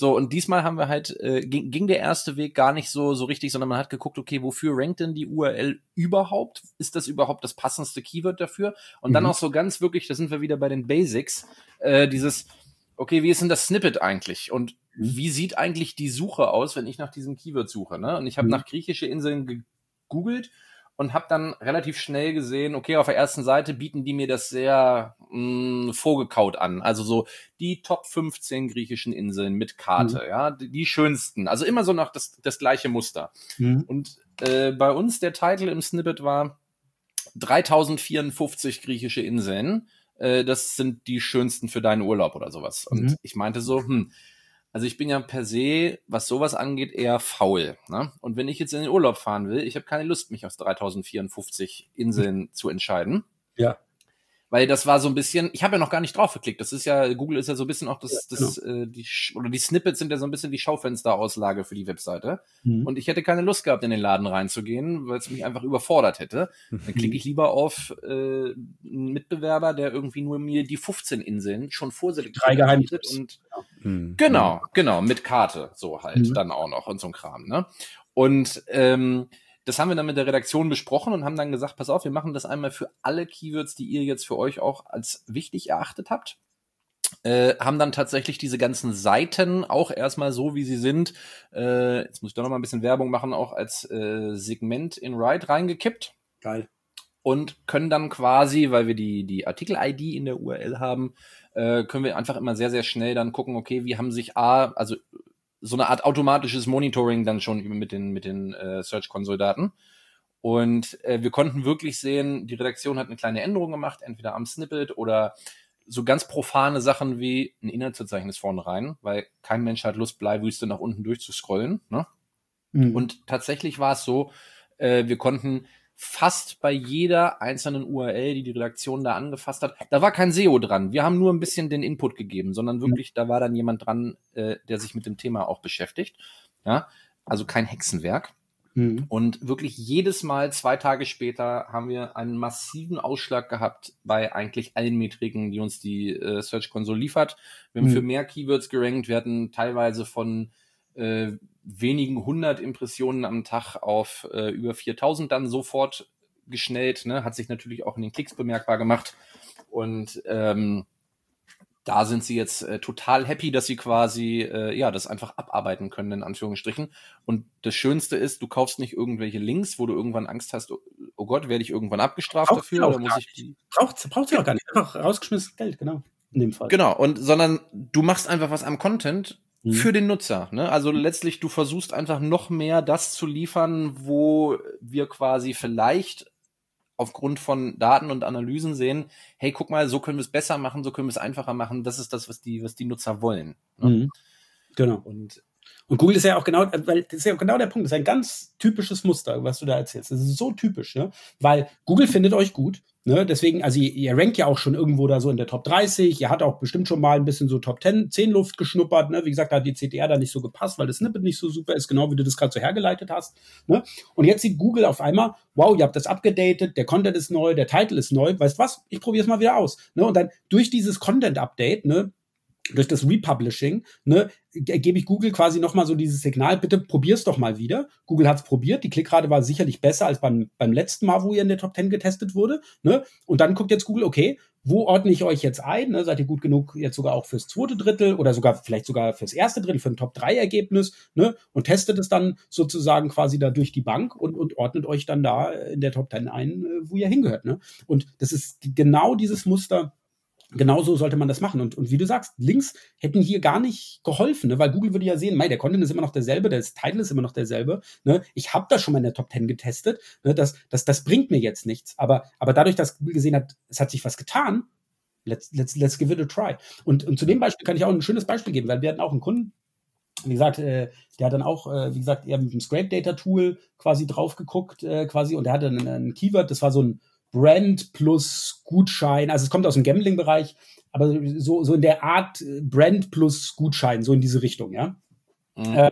so, und diesmal haben wir halt, äh, ging, ging der erste Weg gar nicht so, so richtig, sondern man hat geguckt, okay, wofür rankt denn die URL überhaupt? Ist das überhaupt das passendste Keyword dafür? Und mhm. dann auch so ganz wirklich, da sind wir wieder bei den Basics, äh, dieses, okay, wie ist denn das Snippet eigentlich? Und mhm. wie sieht eigentlich die Suche aus, wenn ich nach diesem Keyword suche? Ne? Und ich habe mhm. nach griechische Inseln gegoogelt und habe dann relativ schnell gesehen, okay, auf der ersten Seite bieten die mir das sehr mh, mm, vorgekaut an. Also so die Top 15 griechischen Inseln mit Karte, mhm. ja, die, die, schönsten. Also immer so nach das, das gleiche Muster. Mhm. Und äh, bei uns der Titel im Snippet war 3054 griechische Inseln. Äh, das sind die schönsten für deinen Urlaub oder sowas. Und mhm. ich meinte so, hm, also ich bin ja per se, was sowas angeht, eher faul. Ne? Und wenn ich jetzt in den Urlaub fahren will, ich habe keine Lust, mich aus 3054 Inseln zu entscheiden. Ja weil das war so ein bisschen, ich habe ja noch gar nicht drauf geklickt. Das ist ja, Google ist ja so ein bisschen auch das, ja, das, genau. äh, die, oder die Snippets sind ja so ein bisschen die Schaufensterauslage für die Webseite. Mhm. Und ich hätte keine Lust gehabt, in den Laden reinzugehen, weil es mich einfach überfordert hätte. Dann klicke ich lieber auf äh, einen Mitbewerber, der irgendwie nur mir die 15 Inseln schon vorselektiert Drei Geheimtipps. und Mhm. Genau, genau, mit Karte, so halt, mhm. dann auch noch und so ein Kram, ne? Und ähm, das haben wir dann mit der Redaktion besprochen und haben dann gesagt, pass auf, wir machen das einmal für alle Keywords, die ihr jetzt für euch auch als wichtig erachtet habt. Äh, haben dann tatsächlich diese ganzen Seiten auch erstmal so, wie sie sind, äh, jetzt muss ich doch noch mal ein bisschen Werbung machen, auch als äh, Segment in Write reingekippt. Geil. Und können dann quasi, weil wir die, die Artikel-ID in der URL haben, äh, können wir einfach immer sehr, sehr schnell dann gucken, okay, wie haben sich A, also so eine Art automatisches Monitoring dann schon mit den, mit den äh, Search-Console-Daten. Und äh, wir konnten wirklich sehen, die Redaktion hat eine kleine Änderung gemacht, entweder am Snippet oder so ganz profane Sachen wie ein Inhaltsverzeichnis vorne rein, weil kein Mensch hat Lust, Bleiwüste nach unten durchzuscrollen. Ne? Mhm. Und tatsächlich war es so, äh, wir konnten fast bei jeder einzelnen URL, die die Redaktion da angefasst hat, da war kein SEO dran. Wir haben nur ein bisschen den Input gegeben, sondern wirklich, da war dann jemand dran, äh, der sich mit dem Thema auch beschäftigt. Ja, also kein Hexenwerk. Mhm. Und wirklich jedes Mal, zwei Tage später, haben wir einen massiven Ausschlag gehabt bei eigentlich allen Metriken, die uns die äh, Search Console liefert. Wir haben mhm. für mehr Keywords gerankt. Wir hatten teilweise von äh, wenigen hundert Impressionen am Tag auf äh, über 4000 dann sofort geschnellt. Ne? Hat sich natürlich auch in den Klicks bemerkbar gemacht. Und ähm, da sind sie jetzt äh, total happy, dass sie quasi äh, ja das einfach abarbeiten können in Anführungsstrichen. Und das Schönste ist, du kaufst nicht irgendwelche Links, wo du irgendwann Angst hast, oh, oh Gott, werde ich irgendwann abgestraft braucht dafür oder muss ich die braucht braucht sie auch gar nicht, einfach rausgeschmissenes Geld, genau. In dem Fall. Genau, und sondern du machst einfach was am Content mhm. für den Nutzer. Ne? Also letztlich, du versuchst einfach noch mehr das zu liefern, wo wir quasi vielleicht aufgrund von Daten und Analysen sehen, hey, guck mal, so können wir es besser machen, so können wir es einfacher machen. Das ist das, was die, was die Nutzer wollen. Ne? Mhm. Genau. Und, und Google ist ja auch genau, weil das ist ja genau der Punkt, das ist ein ganz typisches Muster, was du da erzählst. Das ist so typisch, ne? weil Google findet euch gut, Ne, deswegen, also ihr, ihr rankt ja auch schon irgendwo da so in der Top 30. Ihr hat auch bestimmt schon mal ein bisschen so Top 10, 10 Luft geschnuppert. Ne? Wie gesagt, da hat die CTR da nicht so gepasst, weil das Snippet nicht so super ist, genau wie du das gerade so hergeleitet hast. Ne? Und jetzt sieht Google auf einmal, wow, ihr habt das abgedatet, der Content ist neu, der Titel ist neu. Weißt was? Ich probiere es mal wieder aus. Ne? Und dann durch dieses Content-Update, ne, durch das Republishing, ne, gebe ich Google quasi nochmal so dieses Signal, bitte probier's doch mal wieder. Google hat's probiert, die Klickrate war sicherlich besser als beim, beim letzten Mal, wo ihr in der Top 10 getestet wurde. Ne? Und dann guckt jetzt Google, okay, wo ordne ich euch jetzt ein? Ne? Seid ihr gut genug jetzt sogar auch fürs zweite Drittel oder sogar vielleicht sogar fürs erste Drittel, für ein Top-3-Ergebnis ne? und testet es dann sozusagen quasi da durch die Bank und, und ordnet euch dann da in der Top 10 ein, äh, wo ihr hingehört. Ne? Und das ist genau dieses Muster, Genauso sollte man das machen. Und, und wie du sagst, Links hätten hier gar nicht geholfen, ne? weil Google würde ja sehen, mei, der Content ist immer noch derselbe, der Title ist immer noch derselbe. Ne? Ich habe das schon mal in der Top 10 getestet. Ne? Das, das, das bringt mir jetzt nichts. Aber, aber dadurch, dass Google gesehen hat, es hat sich was getan, let's, let's, let's give it a try. Und, und zu dem Beispiel kann ich auch ein schönes Beispiel geben, weil wir hatten auch einen Kunden, wie gesagt, äh, der hat dann auch, äh, wie gesagt, eher mit dem Scrape Data Tool quasi drauf geguckt, äh, quasi, und der hatte ein, ein Keyword, das war so ein Brand plus Gutschein. Also es kommt aus dem Gambling-Bereich, aber so, so in der Art äh, Brand plus Gutschein, so in diese Richtung, ja. Mhm. Äh,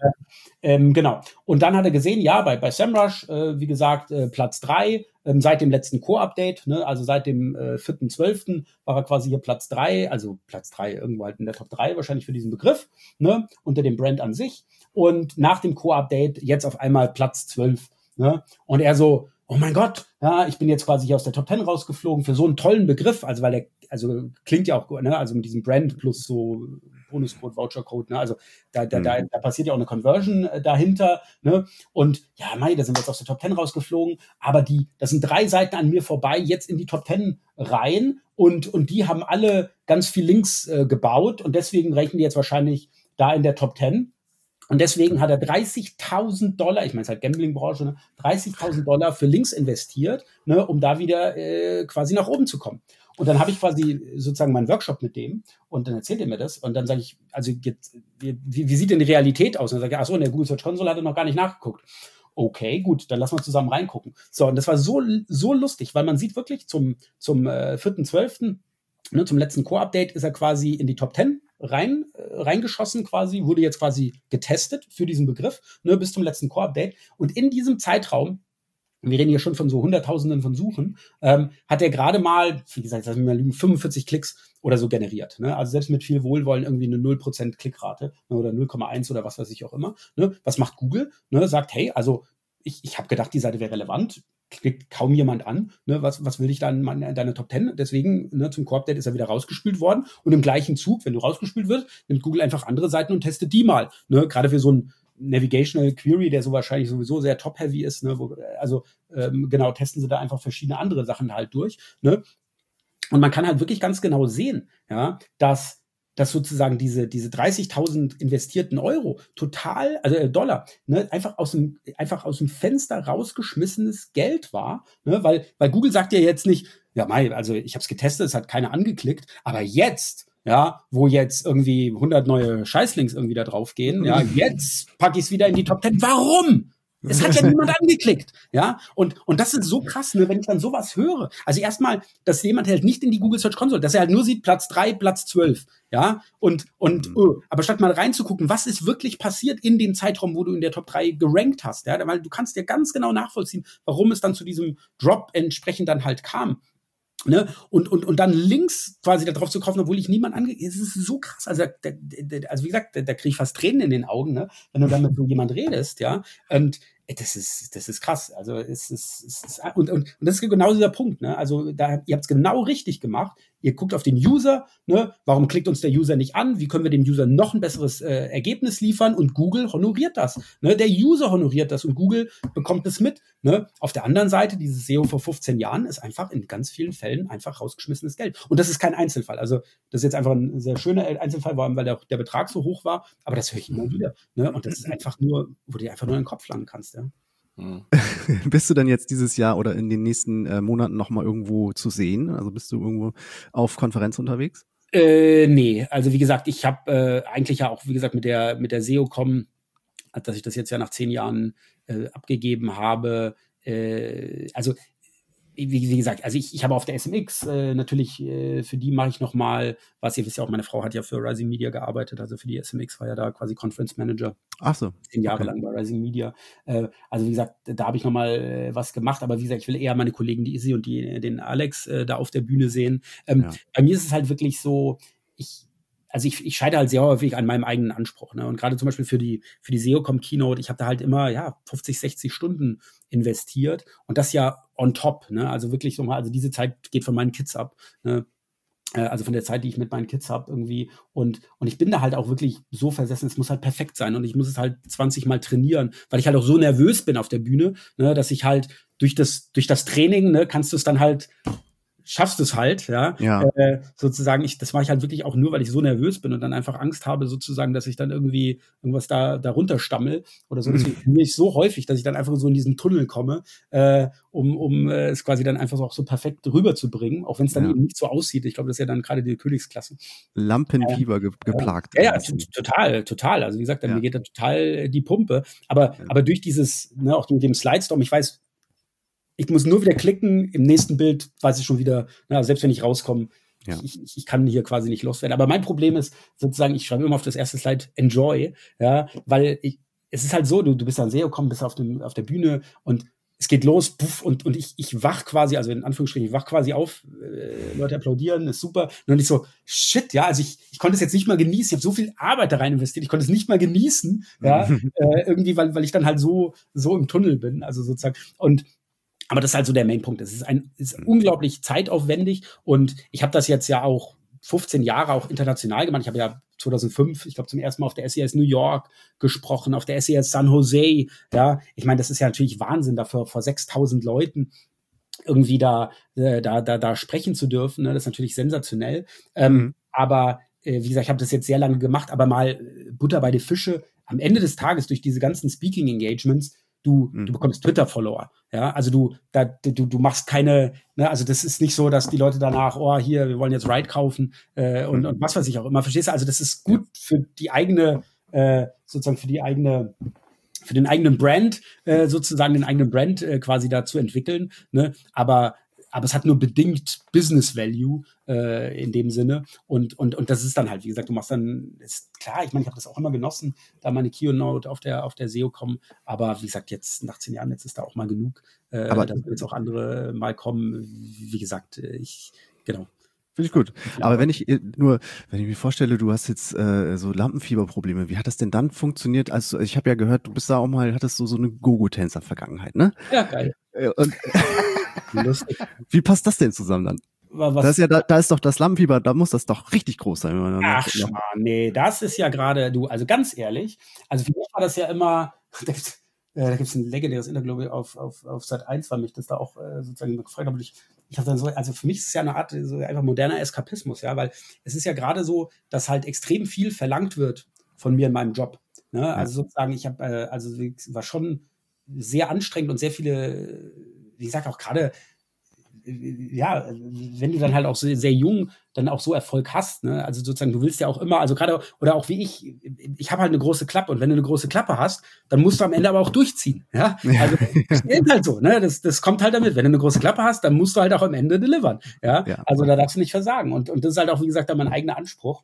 ähm, genau. Und dann hat er gesehen, ja, bei, bei SEMrush, äh, wie gesagt, äh, Platz drei ähm, seit dem letzten Core-Update, ne, also seit dem äh, 4.12. war er quasi hier Platz drei also Platz drei irgendwo halt in der Top drei wahrscheinlich für diesen Begriff, ne, unter dem Brand an sich. Und nach dem Core-Update jetzt auf einmal Platz 12. Ne? Und er so, oh mein Gott, ja, ich bin jetzt quasi hier aus der Top 10 rausgeflogen für so einen tollen Begriff, also weil der, also klingt ja auch, ne, also mit diesem Brand plus so Bonuscode, Vouchercode, ne, also da, da, mhm. da, da passiert ja auch eine Conversion äh, dahinter, ne, und ja, mei, da sind wir jetzt aus der Top 10 rausgeflogen, aber die, das sind drei Seiten an mir vorbei, jetzt in die Top 10 rein. Und, und die haben alle ganz viel Links äh, gebaut. Und deswegen rechnen die jetzt wahrscheinlich da in der Top 10 und deswegen hat er 30.000 Dollar, ich meine, es ist halt Gambling-Branche, ne, 30.000 Dollar für Links investiert, ne, um da wieder äh, quasi nach oben zu kommen. Und dann habe ich quasi sozusagen meinen Workshop mit dem und dann erzählt er mir das und dann sage ich, also jetzt, wie, wie sieht denn die Realität aus? Und dann sage ich, ach so, in der Google Search Console hat er noch gar nicht nachgeguckt. Okay, gut, dann lassen wir zusammen reingucken. So, und das war so, so lustig, weil man sieht wirklich zum, zum äh, 4.12., ne, zum letzten Core-Update ist er quasi in die Top 10 rein, äh, reingeschossen quasi, wurde jetzt quasi getestet für diesen Begriff, ne, bis zum letzten Core-Update. Und in diesem Zeitraum wir reden hier schon von so Hunderttausenden von Suchen, ähm, hat er gerade mal, wie gesagt, mich mal lügen, 45 Klicks oder so generiert. Ne? Also selbst mit viel Wohlwollen irgendwie eine 0% Klickrate ne? oder 0,1 oder was weiß ich auch immer. Ne? Was macht Google? Ne? Sagt, hey, also ich, ich habe gedacht, die Seite wäre relevant, klickt kaum jemand an. Ne? Was, was will ich dann in deine Top 10? Deswegen ne, zum Core-Update ist er wieder rausgespült worden. Und im gleichen Zug, wenn du rausgespült wirst, nimmt Google einfach andere Seiten und testet die mal. Ne? Gerade für so ein Navigational Query, der so wahrscheinlich sowieso sehr top-heavy ist. Ne? Wo, also ähm, genau, testen sie da einfach verschiedene andere Sachen halt durch. Ne? Und man kann halt wirklich ganz genau sehen, ja, dass dass sozusagen diese, diese 30.000 investierten Euro total, also äh, Dollar, ne, einfach aus dem, einfach aus dem Fenster rausgeschmissenes Geld war, ne, weil, weil Google sagt ja jetzt nicht, ja, Mai, also ich habe es getestet, es hat keiner angeklickt, aber jetzt, ja, wo jetzt irgendwie 100 neue Scheißlinks irgendwie da drauf gehen, ja, jetzt packe ich es wieder in die Top 10. Warum? Es hat ja niemand angeklickt, ja. Und, und das ist so krass, ne, wenn ich dann sowas höre. Also erstmal, dass jemand hält nicht in die Google Search Console, dass er halt nur sieht Platz drei, Platz zwölf, ja. Und, und, mhm. oh, aber statt mal reinzugucken, was ist wirklich passiert in dem Zeitraum, wo du in der Top 3 gerankt hast, ja, weil du kannst dir ganz genau nachvollziehen, warum es dann zu diesem Drop entsprechend dann halt kam. Ne? Und, und, und dann links quasi darauf zu kaufen, obwohl ich niemand ange... Es ist so krass. Also, der, der, also wie gesagt, da, da kriege ich fast Tränen in den Augen, ne? wenn du dann mit so jemand redest, ja. Und das ist, das ist krass. Also es ist, es ist und, und, und das ist genau dieser Punkt. Ne? Also da, ihr habt es genau richtig gemacht. Ihr guckt auf den User, ne? warum klickt uns der User nicht an? Wie können wir dem User noch ein besseres äh, Ergebnis liefern? Und Google honoriert das. Ne? Der User honoriert das und Google bekommt es mit. Ne? Auf der anderen Seite, dieses SEO vor 15 Jahren ist einfach in ganz vielen Fällen einfach rausgeschmissenes Geld. Und das ist kein Einzelfall. Also das ist jetzt einfach ein sehr schöner Einzelfall, weil der, der Betrag so hoch war. Aber das höre ich immer wieder. Ne? Und das ist einfach nur, wo du dir einfach nur in den Kopf langen kannst. Ja? Hm. bist du denn jetzt dieses Jahr oder in den nächsten äh, Monaten noch mal irgendwo zu sehen? Also bist du irgendwo auf Konferenz unterwegs? Äh, nee, also wie gesagt, ich habe äh, eigentlich ja auch, wie gesagt, mit der mit der SEO-Com, dass ich das jetzt ja nach zehn Jahren äh, abgegeben habe. Äh, also wie, wie, gesagt, also ich, ich habe auf der SMX äh, natürlich, äh, für die mache ich nochmal, was ihr wisst ja auch, meine Frau hat ja für Rising Media gearbeitet, also für die SMX war ja da quasi Conference Manager. Ach so. Zehn Jahre okay. lang bei Rising Media. Äh, also wie gesagt, da habe ich nochmal äh, was gemacht, aber wie gesagt, ich will eher meine Kollegen, die Izzy und die, den Alex äh, da auf der Bühne sehen. Ähm, ja. Bei mir ist es halt wirklich so, ich, also ich, ich scheide halt sehr häufig an meinem eigenen Anspruch. Ne? Und gerade zum Beispiel für die, für die SEOcom Keynote, ich habe da halt immer, ja, 50, 60 Stunden investiert und das ja on top. Ne? Also wirklich so mal, also diese Zeit geht von meinen Kids ab. Ne? Äh, also von der Zeit, die ich mit meinen Kids habe irgendwie. Und, und ich bin da halt auch wirklich so versessen, es muss halt perfekt sein und ich muss es halt 20 Mal trainieren, weil ich halt auch so nervös bin auf der Bühne, ne, dass ich halt durch das, durch das Training, ne, kannst du es dann halt schaffst es halt, ja. ja. Äh, sozusagen, ich, das mache ich halt wirklich auch nur, weil ich so nervös bin und dann einfach Angst habe, sozusagen, dass ich dann irgendwie irgendwas da darunter stammel oder so. Mhm. Deswegen bin ich so häufig, dass ich dann einfach so in diesen Tunnel komme, äh, um, um äh, es quasi dann einfach auch so perfekt rüberzubringen, auch wenn es dann ja. eben nicht so aussieht. Ich glaube, das ist ja dann gerade die Königsklasse. Lampenfieber ge geplagt. Ja, ja, total, total. Also wie gesagt, dann mir geht da total die Pumpe. Aber, aber durch dieses, ne, auch mit dem Slidestorm, ich weiß, ich muss nur wieder klicken, im nächsten Bild weiß ich schon wieder, na, selbst wenn ich rauskomme, ja. ich, ich, ich, kann hier quasi nicht loswerden. Aber mein Problem ist sozusagen, ich schreibe immer auf das erste Slide Enjoy, ja, weil ich, es ist halt so, du, du bist dann SEO, komm, bist auf, dem, auf der Bühne und es geht los, puff, und, und ich, ich wach quasi, also in Anführungsstrichen, ich wach quasi auf, äh, Leute applaudieren, ist super. Und ich so, shit, ja, also ich, ich konnte es jetzt nicht mal genießen, ich habe so viel Arbeit da rein investiert, ich konnte es nicht mal genießen, ja, äh, irgendwie, weil, weil ich dann halt so, so im Tunnel bin, also sozusagen. Und aber das ist halt so der Mainpunkt. Es ist ein ist mhm. unglaublich zeitaufwendig und ich habe das jetzt ja auch 15 Jahre auch international gemacht. Ich habe ja 2005, ich glaube, zum ersten Mal auf der SES New York gesprochen, auf der SES San Jose. Ja, ich meine, das ist ja natürlich Wahnsinn, dafür vor 6000 Leuten irgendwie da, äh, da, da, da sprechen zu dürfen. Ne? Das ist natürlich sensationell. Ähm, mhm. Aber äh, wie gesagt, ich habe das jetzt sehr lange gemacht, aber mal Butter bei die Fische. Am Ende des Tages durch diese ganzen Speaking Engagements du, mhm. du bekommst Twitter-Follower. Ja, also du, da, du, du machst keine, ne, also das ist nicht so, dass die Leute danach, oh, hier, wir wollen jetzt Ride kaufen äh, und, mhm. und was weiß ich auch immer. Verstehst du? Also das ist gut für die eigene, äh, sozusagen für die eigene für den eigenen Brand, äh, sozusagen den eigenen Brand äh, quasi da zu entwickeln. Ne? Aber aber es hat nur bedingt Business Value äh, in dem Sinne. Und, und, und das ist dann halt, wie gesagt, du machst dann, ist klar, ich meine, ich habe das auch immer genossen, da meine Keynote auf der, auf der SEO kommen. Aber wie gesagt, jetzt nach zehn Jahren, jetzt ist da auch mal genug. Äh, aber da jetzt auch andere mal kommen. Wie gesagt, äh, ich, genau. Finde ich gut. Aber wenn ich äh, nur, wenn ich mir vorstelle, du hast jetzt äh, so Lampenfieberprobleme, wie hat das denn dann funktioniert? Also ich habe ja gehört, du bist da auch mal, hattest so so eine Gogo-Tänzer-Vergangenheit, ne? Ja, geil. Äh, und. Wie passt das denn zusammen dann? Was? Das ist ja, da, da ist doch das Lampenfieber, da muss das doch richtig groß sein. Wenn man Ach, schau, nee, das ist ja gerade, du, also ganz ehrlich, also für mich war das ja immer, da gibt es ein legendäres Interview auf, auf, auf Sat 1, weil mich das da auch äh, sozusagen gefragt habe. Ich, ich habe dann so, also für mich ist es ja eine Art so einfach moderner Eskapismus, ja, weil es ist ja gerade so, dass halt extrem viel verlangt wird von mir in meinem Job. Ne? Also sozusagen, ich habe, äh, also war schon sehr anstrengend und sehr viele, wie gesagt, auch gerade ja, wenn du dann halt auch sehr, sehr jung dann auch so Erfolg hast, ne? Also sozusagen, du willst ja auch immer, also gerade, oder auch wie ich, ich habe halt eine große Klappe und wenn du eine große Klappe hast, dann musst du am Ende aber auch durchziehen. Ja, also das ist halt so, ne? Das, das kommt halt damit. Wenn du eine große Klappe hast, dann musst du halt auch am Ende delivern. Ja, ja. also da darfst du nicht versagen. Und, und das ist halt auch, wie gesagt, dann mein eigener Anspruch.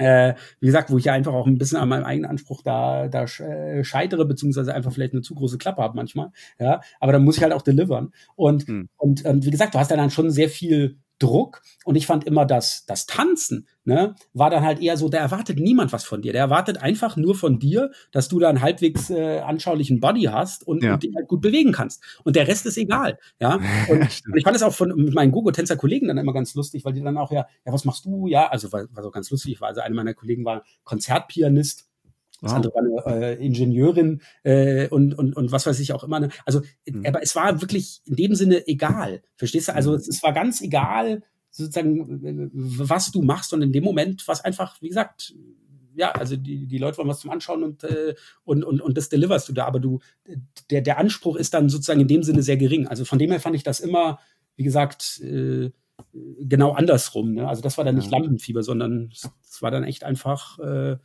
Äh, wie gesagt, wo ich ja einfach auch ein bisschen an meinem eigenen Anspruch da, da äh, scheitere, beziehungsweise einfach vielleicht eine zu große Klappe habe manchmal. Ja, aber dann muss ich halt auch delivern. Und, hm. und, und wie gesagt, du hast ja dann schon sehr viel Druck. Und ich fand immer, dass das Tanzen, ne, war dann halt eher so, da erwartet niemand was von dir. Der erwartet einfach nur von dir, dass du da einen halbwegs äh, anschaulichen Body hast und, ja. und dich halt gut bewegen kannst. Und der Rest ist egal. Ja. Und, und ich fand es auch von mit meinen Gogo-Tänzer-Kollegen dann immer ganz lustig, weil die dann auch ja, ja, was machst du? Ja, also war, war so ganz lustig, war also eine meiner Kollegen war Konzertpianist das wow. andere war eine äh, Ingenieurin äh, und, und, und was weiß ich auch immer. Ne? Also, mhm. aber es war wirklich in dem Sinne egal. Verstehst du? Also, mhm. es, es war ganz egal, sozusagen, was du machst. Und in dem Moment war es einfach, wie gesagt, ja, also die, die Leute wollen was zum Anschauen und, äh, und, und, und das deliverst du da. Aber du, der, der Anspruch ist dann sozusagen in dem Sinne sehr gering. Also von dem her fand ich das immer, wie gesagt, äh, genau andersrum. Ne? Also das war dann nicht Lampenfieber, sondern es war dann echt einfach äh,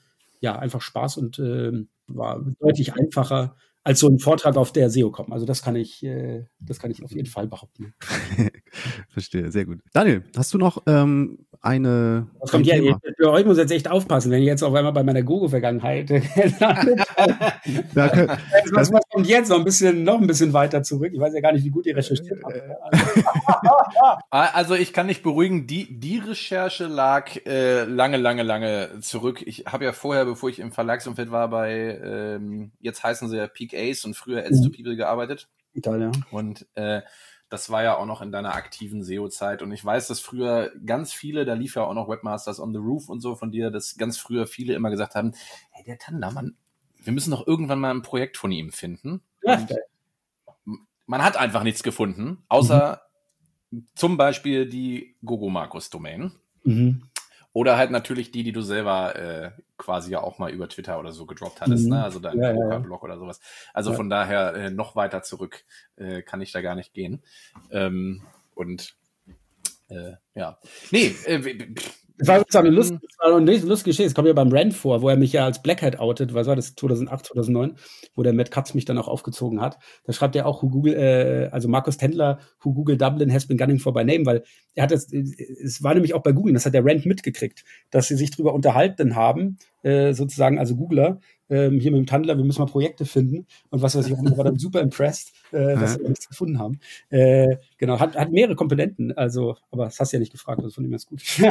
ja, einfach Spaß und äh, war deutlich einfacher als so ein Vortrag auf der SEO-Com. Also das kann ich, äh, das kann ich auf jeden Fall behaupten. Verstehe, sehr gut. Daniel, hast du noch ähm, eine. Was kommt ein ja, für euch muss jetzt echt aufpassen, wenn ich jetzt auf einmal bei meiner Gogo-Vergangenheit was, was kommt jetzt noch ein bisschen, noch ein bisschen weiter zurück? Ich weiß ja gar nicht, wie gut ihr recherchiert habt. also ich kann nicht beruhigen, die, die Recherche lag äh, lange, lange, lange zurück. Ich habe ja vorher, bevor ich im Verlagsumfeld war, bei ähm, jetzt heißen sie ja Peak Ace und früher Ads mhm. to People gearbeitet. Italien. Und äh, das war ja auch noch in deiner aktiven SEO-Zeit. Und ich weiß, dass früher ganz viele, da lief ja auch noch Webmasters on the Roof und so von dir, dass ganz früher viele immer gesagt haben, hey, der Tandermann, wir müssen doch irgendwann mal ein Projekt von ihm finden. Ja, man hat einfach nichts gefunden, außer mhm. zum Beispiel die Gogo Markus Domain. Mhm. Oder halt natürlich die, die du selber äh, quasi ja auch mal über Twitter oder so gedroppt hattest, mhm. ne? Also dein ja, Poker-Blog ja. oder sowas. Also ja. von daher äh, noch weiter zurück äh, kann ich da gar nicht gehen. Ähm, und äh, ja. Nee, äh, das war sozusagen eine, Lust, mhm. das war eine lustige Geschichte. Es kommt ja beim Rand vor, wo er mich ja als Blackhead outet. Was war das? 2008, 2009, wo der Matt Katz mich dann auch aufgezogen hat. Da schreibt er auch, who Google, äh, also Markus Tendler, who Google Dublin has been gunning for by name, weil er hat das, es war nämlich auch bei Google, das hat der Rand mitgekriegt, dass sie sich drüber unterhalten haben, äh, sozusagen, also Googler, ähm, hier mit dem Tandler, wir müssen mal Projekte finden und was weiß ich, war dann super impressed, äh, dass wir nichts gefunden haben. Äh, genau, hat, hat mehrere Komponenten, also, aber das hast du ja nicht gefragt, ist von ihm ganz gut. äh,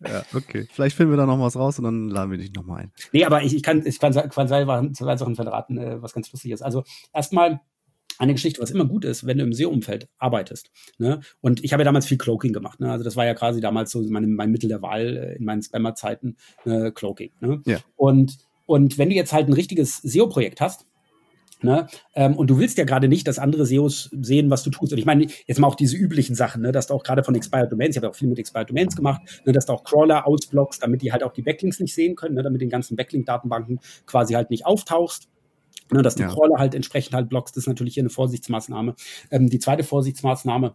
ja, okay. Vielleicht finden wir da noch was raus und dann laden wir dich nochmal ein. Nee, aber ich, ich kann, ich kann, kann zwei Sachen verraten, äh, was ganz lustig ist. Also erstmal, eine Geschichte, was immer gut ist, wenn du im SEO-Umfeld arbeitest. Ne? Und ich habe ja damals viel Cloaking gemacht. Ne? Also das war ja quasi damals so mein, mein Mittel der Wahl äh, in meinen Spammer-Zeiten, äh, Cloaking. Ne? Ja. Und, und wenn du jetzt halt ein richtiges SEO-Projekt hast, Ne? Ähm, und du willst ja gerade nicht, dass andere SEOs sehen, was du tust. Und ich meine, jetzt mal auch diese üblichen Sachen, ne? dass du auch gerade von Expired Domains, ich habe auch viel mit Expired Domains gemacht, ne? dass du auch Crawler ausblockst, damit die halt auch die Backlinks nicht sehen können, ne? damit den ganzen Backlink-Datenbanken quasi halt nicht auftauchst. Ne, dass die ja. Crawler halt entsprechend halt blockst, ist natürlich hier eine Vorsichtsmaßnahme. Ähm, die zweite Vorsichtsmaßnahme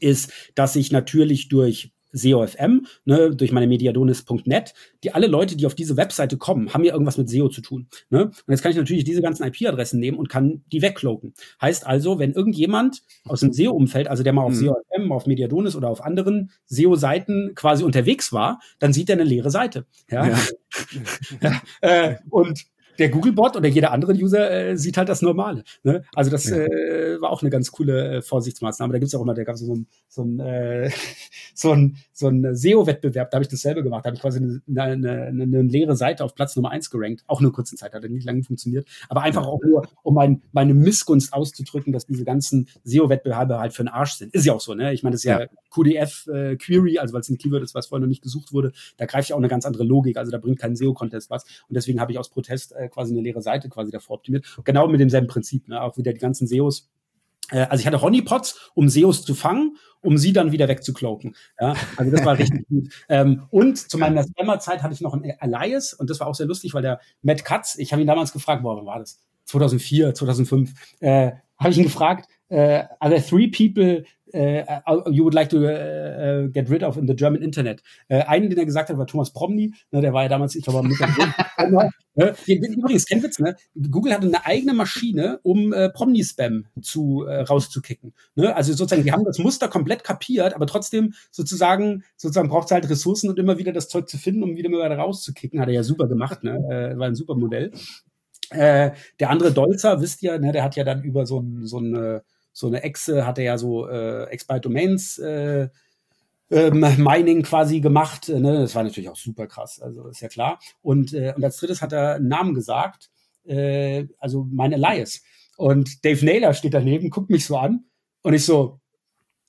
ist, dass ich natürlich durch SEO-FM, ne, durch meine mediadonis.net, die alle Leute, die auf diese Webseite kommen, haben ja irgendwas mit SEO zu tun. Ne? Und jetzt kann ich natürlich diese ganzen IP-Adressen nehmen und kann die wegcloaken. Heißt also, wenn irgendjemand aus dem SEO-Umfeld, also der mal auf mhm. SEO-FM, auf Mediadonis oder auf anderen SEO-Seiten quasi unterwegs war, dann sieht er eine leere Seite. Ja. ja. äh, und der Googlebot oder jeder andere User äh, sieht halt das Normale. Ne? Also das ja. äh, war auch eine ganz coole äh, Vorsichtsmaßnahme. Da gibt's auch immer, da gab es so ein, so ein, äh, so ein, so ein SEO-Wettbewerb, da habe ich dasselbe gemacht. Da habe ich quasi eine, eine, eine, leere Seite auf Platz Nummer eins gerankt. Auch nur kurze Zeit, hat nicht lange funktioniert. Aber einfach auch nur, um mein, meine Missgunst auszudrücken, dass diese ganzen SEO-Wettbewerbe halt für den Arsch sind. Ist ja auch so, ne? Ich meine, das ist ja, ja QDF-Query, äh, also weil es ein Keyword ist, was vorher noch nicht gesucht wurde. Da greift ja auch eine ganz andere Logik. Also da bringt kein SEO-Contest was. Und deswegen habe ich aus Protest äh, quasi eine leere Seite quasi davor optimiert. Genau mit demselben Prinzip, ne? Auch wieder die ganzen SEOs äh, also ich hatte Honeypots, um SEOs zu fangen, um sie dann wieder wegzukloaken. Ja, also das war richtig gut. Ähm, und zu meiner Spammer-Zeit hatte ich noch einen Alias und das war auch sehr lustig, weil der Matt Katz, ich habe ihn damals gefragt, boah, wann war das? 2004, 2005, äh, habe ich ihn gefragt, äh, are there three people uh, you would like to uh, get rid of in the German Internet. Uh, einen, den er gesagt hat, war Thomas Promny. Ne, der war ja damals, ich glaube, mit ne? Übrigens, kein Witz, ne? Google hatte eine eigene Maschine, um äh, Promny-Spam äh, rauszukicken. Ne? Also sozusagen, die haben das Muster komplett kapiert, aber trotzdem sozusagen, sozusagen braucht es halt Ressourcen und immer wieder das Zeug zu finden, um wieder mal rauszukicken. Hat er ja super gemacht, ne? Äh, war ein super Modell. Äh, der andere Dolzer, wisst ihr, ne, der hat ja dann über so ein, so ein so eine Exe hat er ja so äh, Expired Domains äh, ähm, Mining quasi gemacht. Äh, ne? Das war natürlich auch super krass, also ist ja klar. Und, äh, und als drittes hat er einen Namen gesagt, äh, also mein Elias. Und Dave Naylor steht daneben, guckt mich so an und ich so,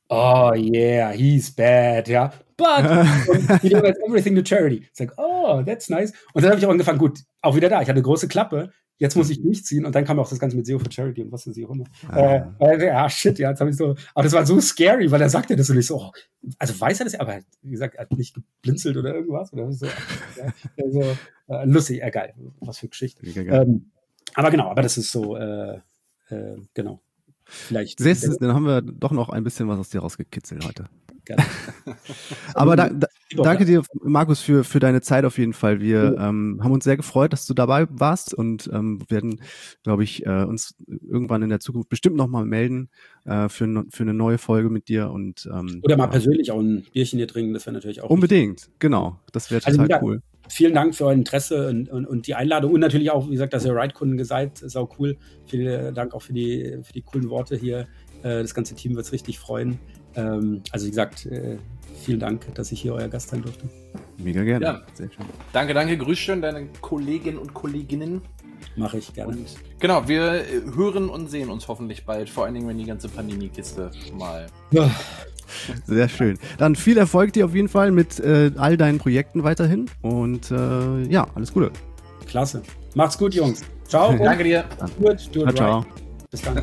oh yeah, he's bad, ja. But he donates everything to charity. It's like, oh, that's nice. Und dann habe ich auch angefangen, gut, auch wieder da. Ich hatte eine große Klappe jetzt muss ich durchziehen und dann kam auch das Ganze mit SEO for Charity und was weiß ich auch immer. Ah. Äh, ja, shit, ja, jetzt habe ich so, aber das war so scary, weil er sagte das und ich so, oh, also weiß er das, aber wie gesagt, er hat nicht geblinzelt oder irgendwas oder so, ja, also, äh, lustig, äh, geil, was für Geschichte. Ähm, aber genau, aber das ist so, äh, äh, genau. Vielleicht. Siehst du, dann haben wir doch noch ein bisschen was aus dir rausgekitzelt heute. Gerne. Aber da, da, danke dir, Markus, für, für deine Zeit auf jeden Fall. Wir ähm, haben uns sehr gefreut, dass du dabei warst und ähm, werden, glaube ich, äh, uns irgendwann in der Zukunft bestimmt nochmal melden äh, für, für eine neue Folge mit dir. Und, ähm, Oder mal ja. persönlich auch ein Bierchen hier trinken, das wäre natürlich auch. Unbedingt, richtig. genau. Das wäre also total also, cool. Vielen Dank für euer Interesse und, und, und, die Einladung und natürlich auch, wie gesagt, dass ihr Ride-Kunden seid, ist auch cool. Vielen Dank auch für die, für die coolen Worte hier. Äh, das ganze Team wird es richtig freuen. Ähm, also wie gesagt, äh, vielen Dank, dass ich hier euer Gast sein durfte. Mega gerne. Ja. Sehr schön. Danke, danke. Grüß schön deine Kolleginnen und Kolleginnen. Mache ich gerne. Und genau, wir hören und sehen uns hoffentlich bald, vor allen Dingen, wenn die ganze Pandemie-Kiste mal. Ja. Sehr schön. Dann viel Erfolg dir auf jeden Fall mit äh, all deinen Projekten weiterhin und äh, ja, alles Gute. Klasse. Macht's gut, Jungs. Ciao. Danke dir. Gut, ciao, ciao. Bis dann.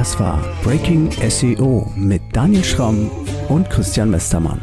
Das war Breaking SEO mit Daniel Schramm und Christian Westermann.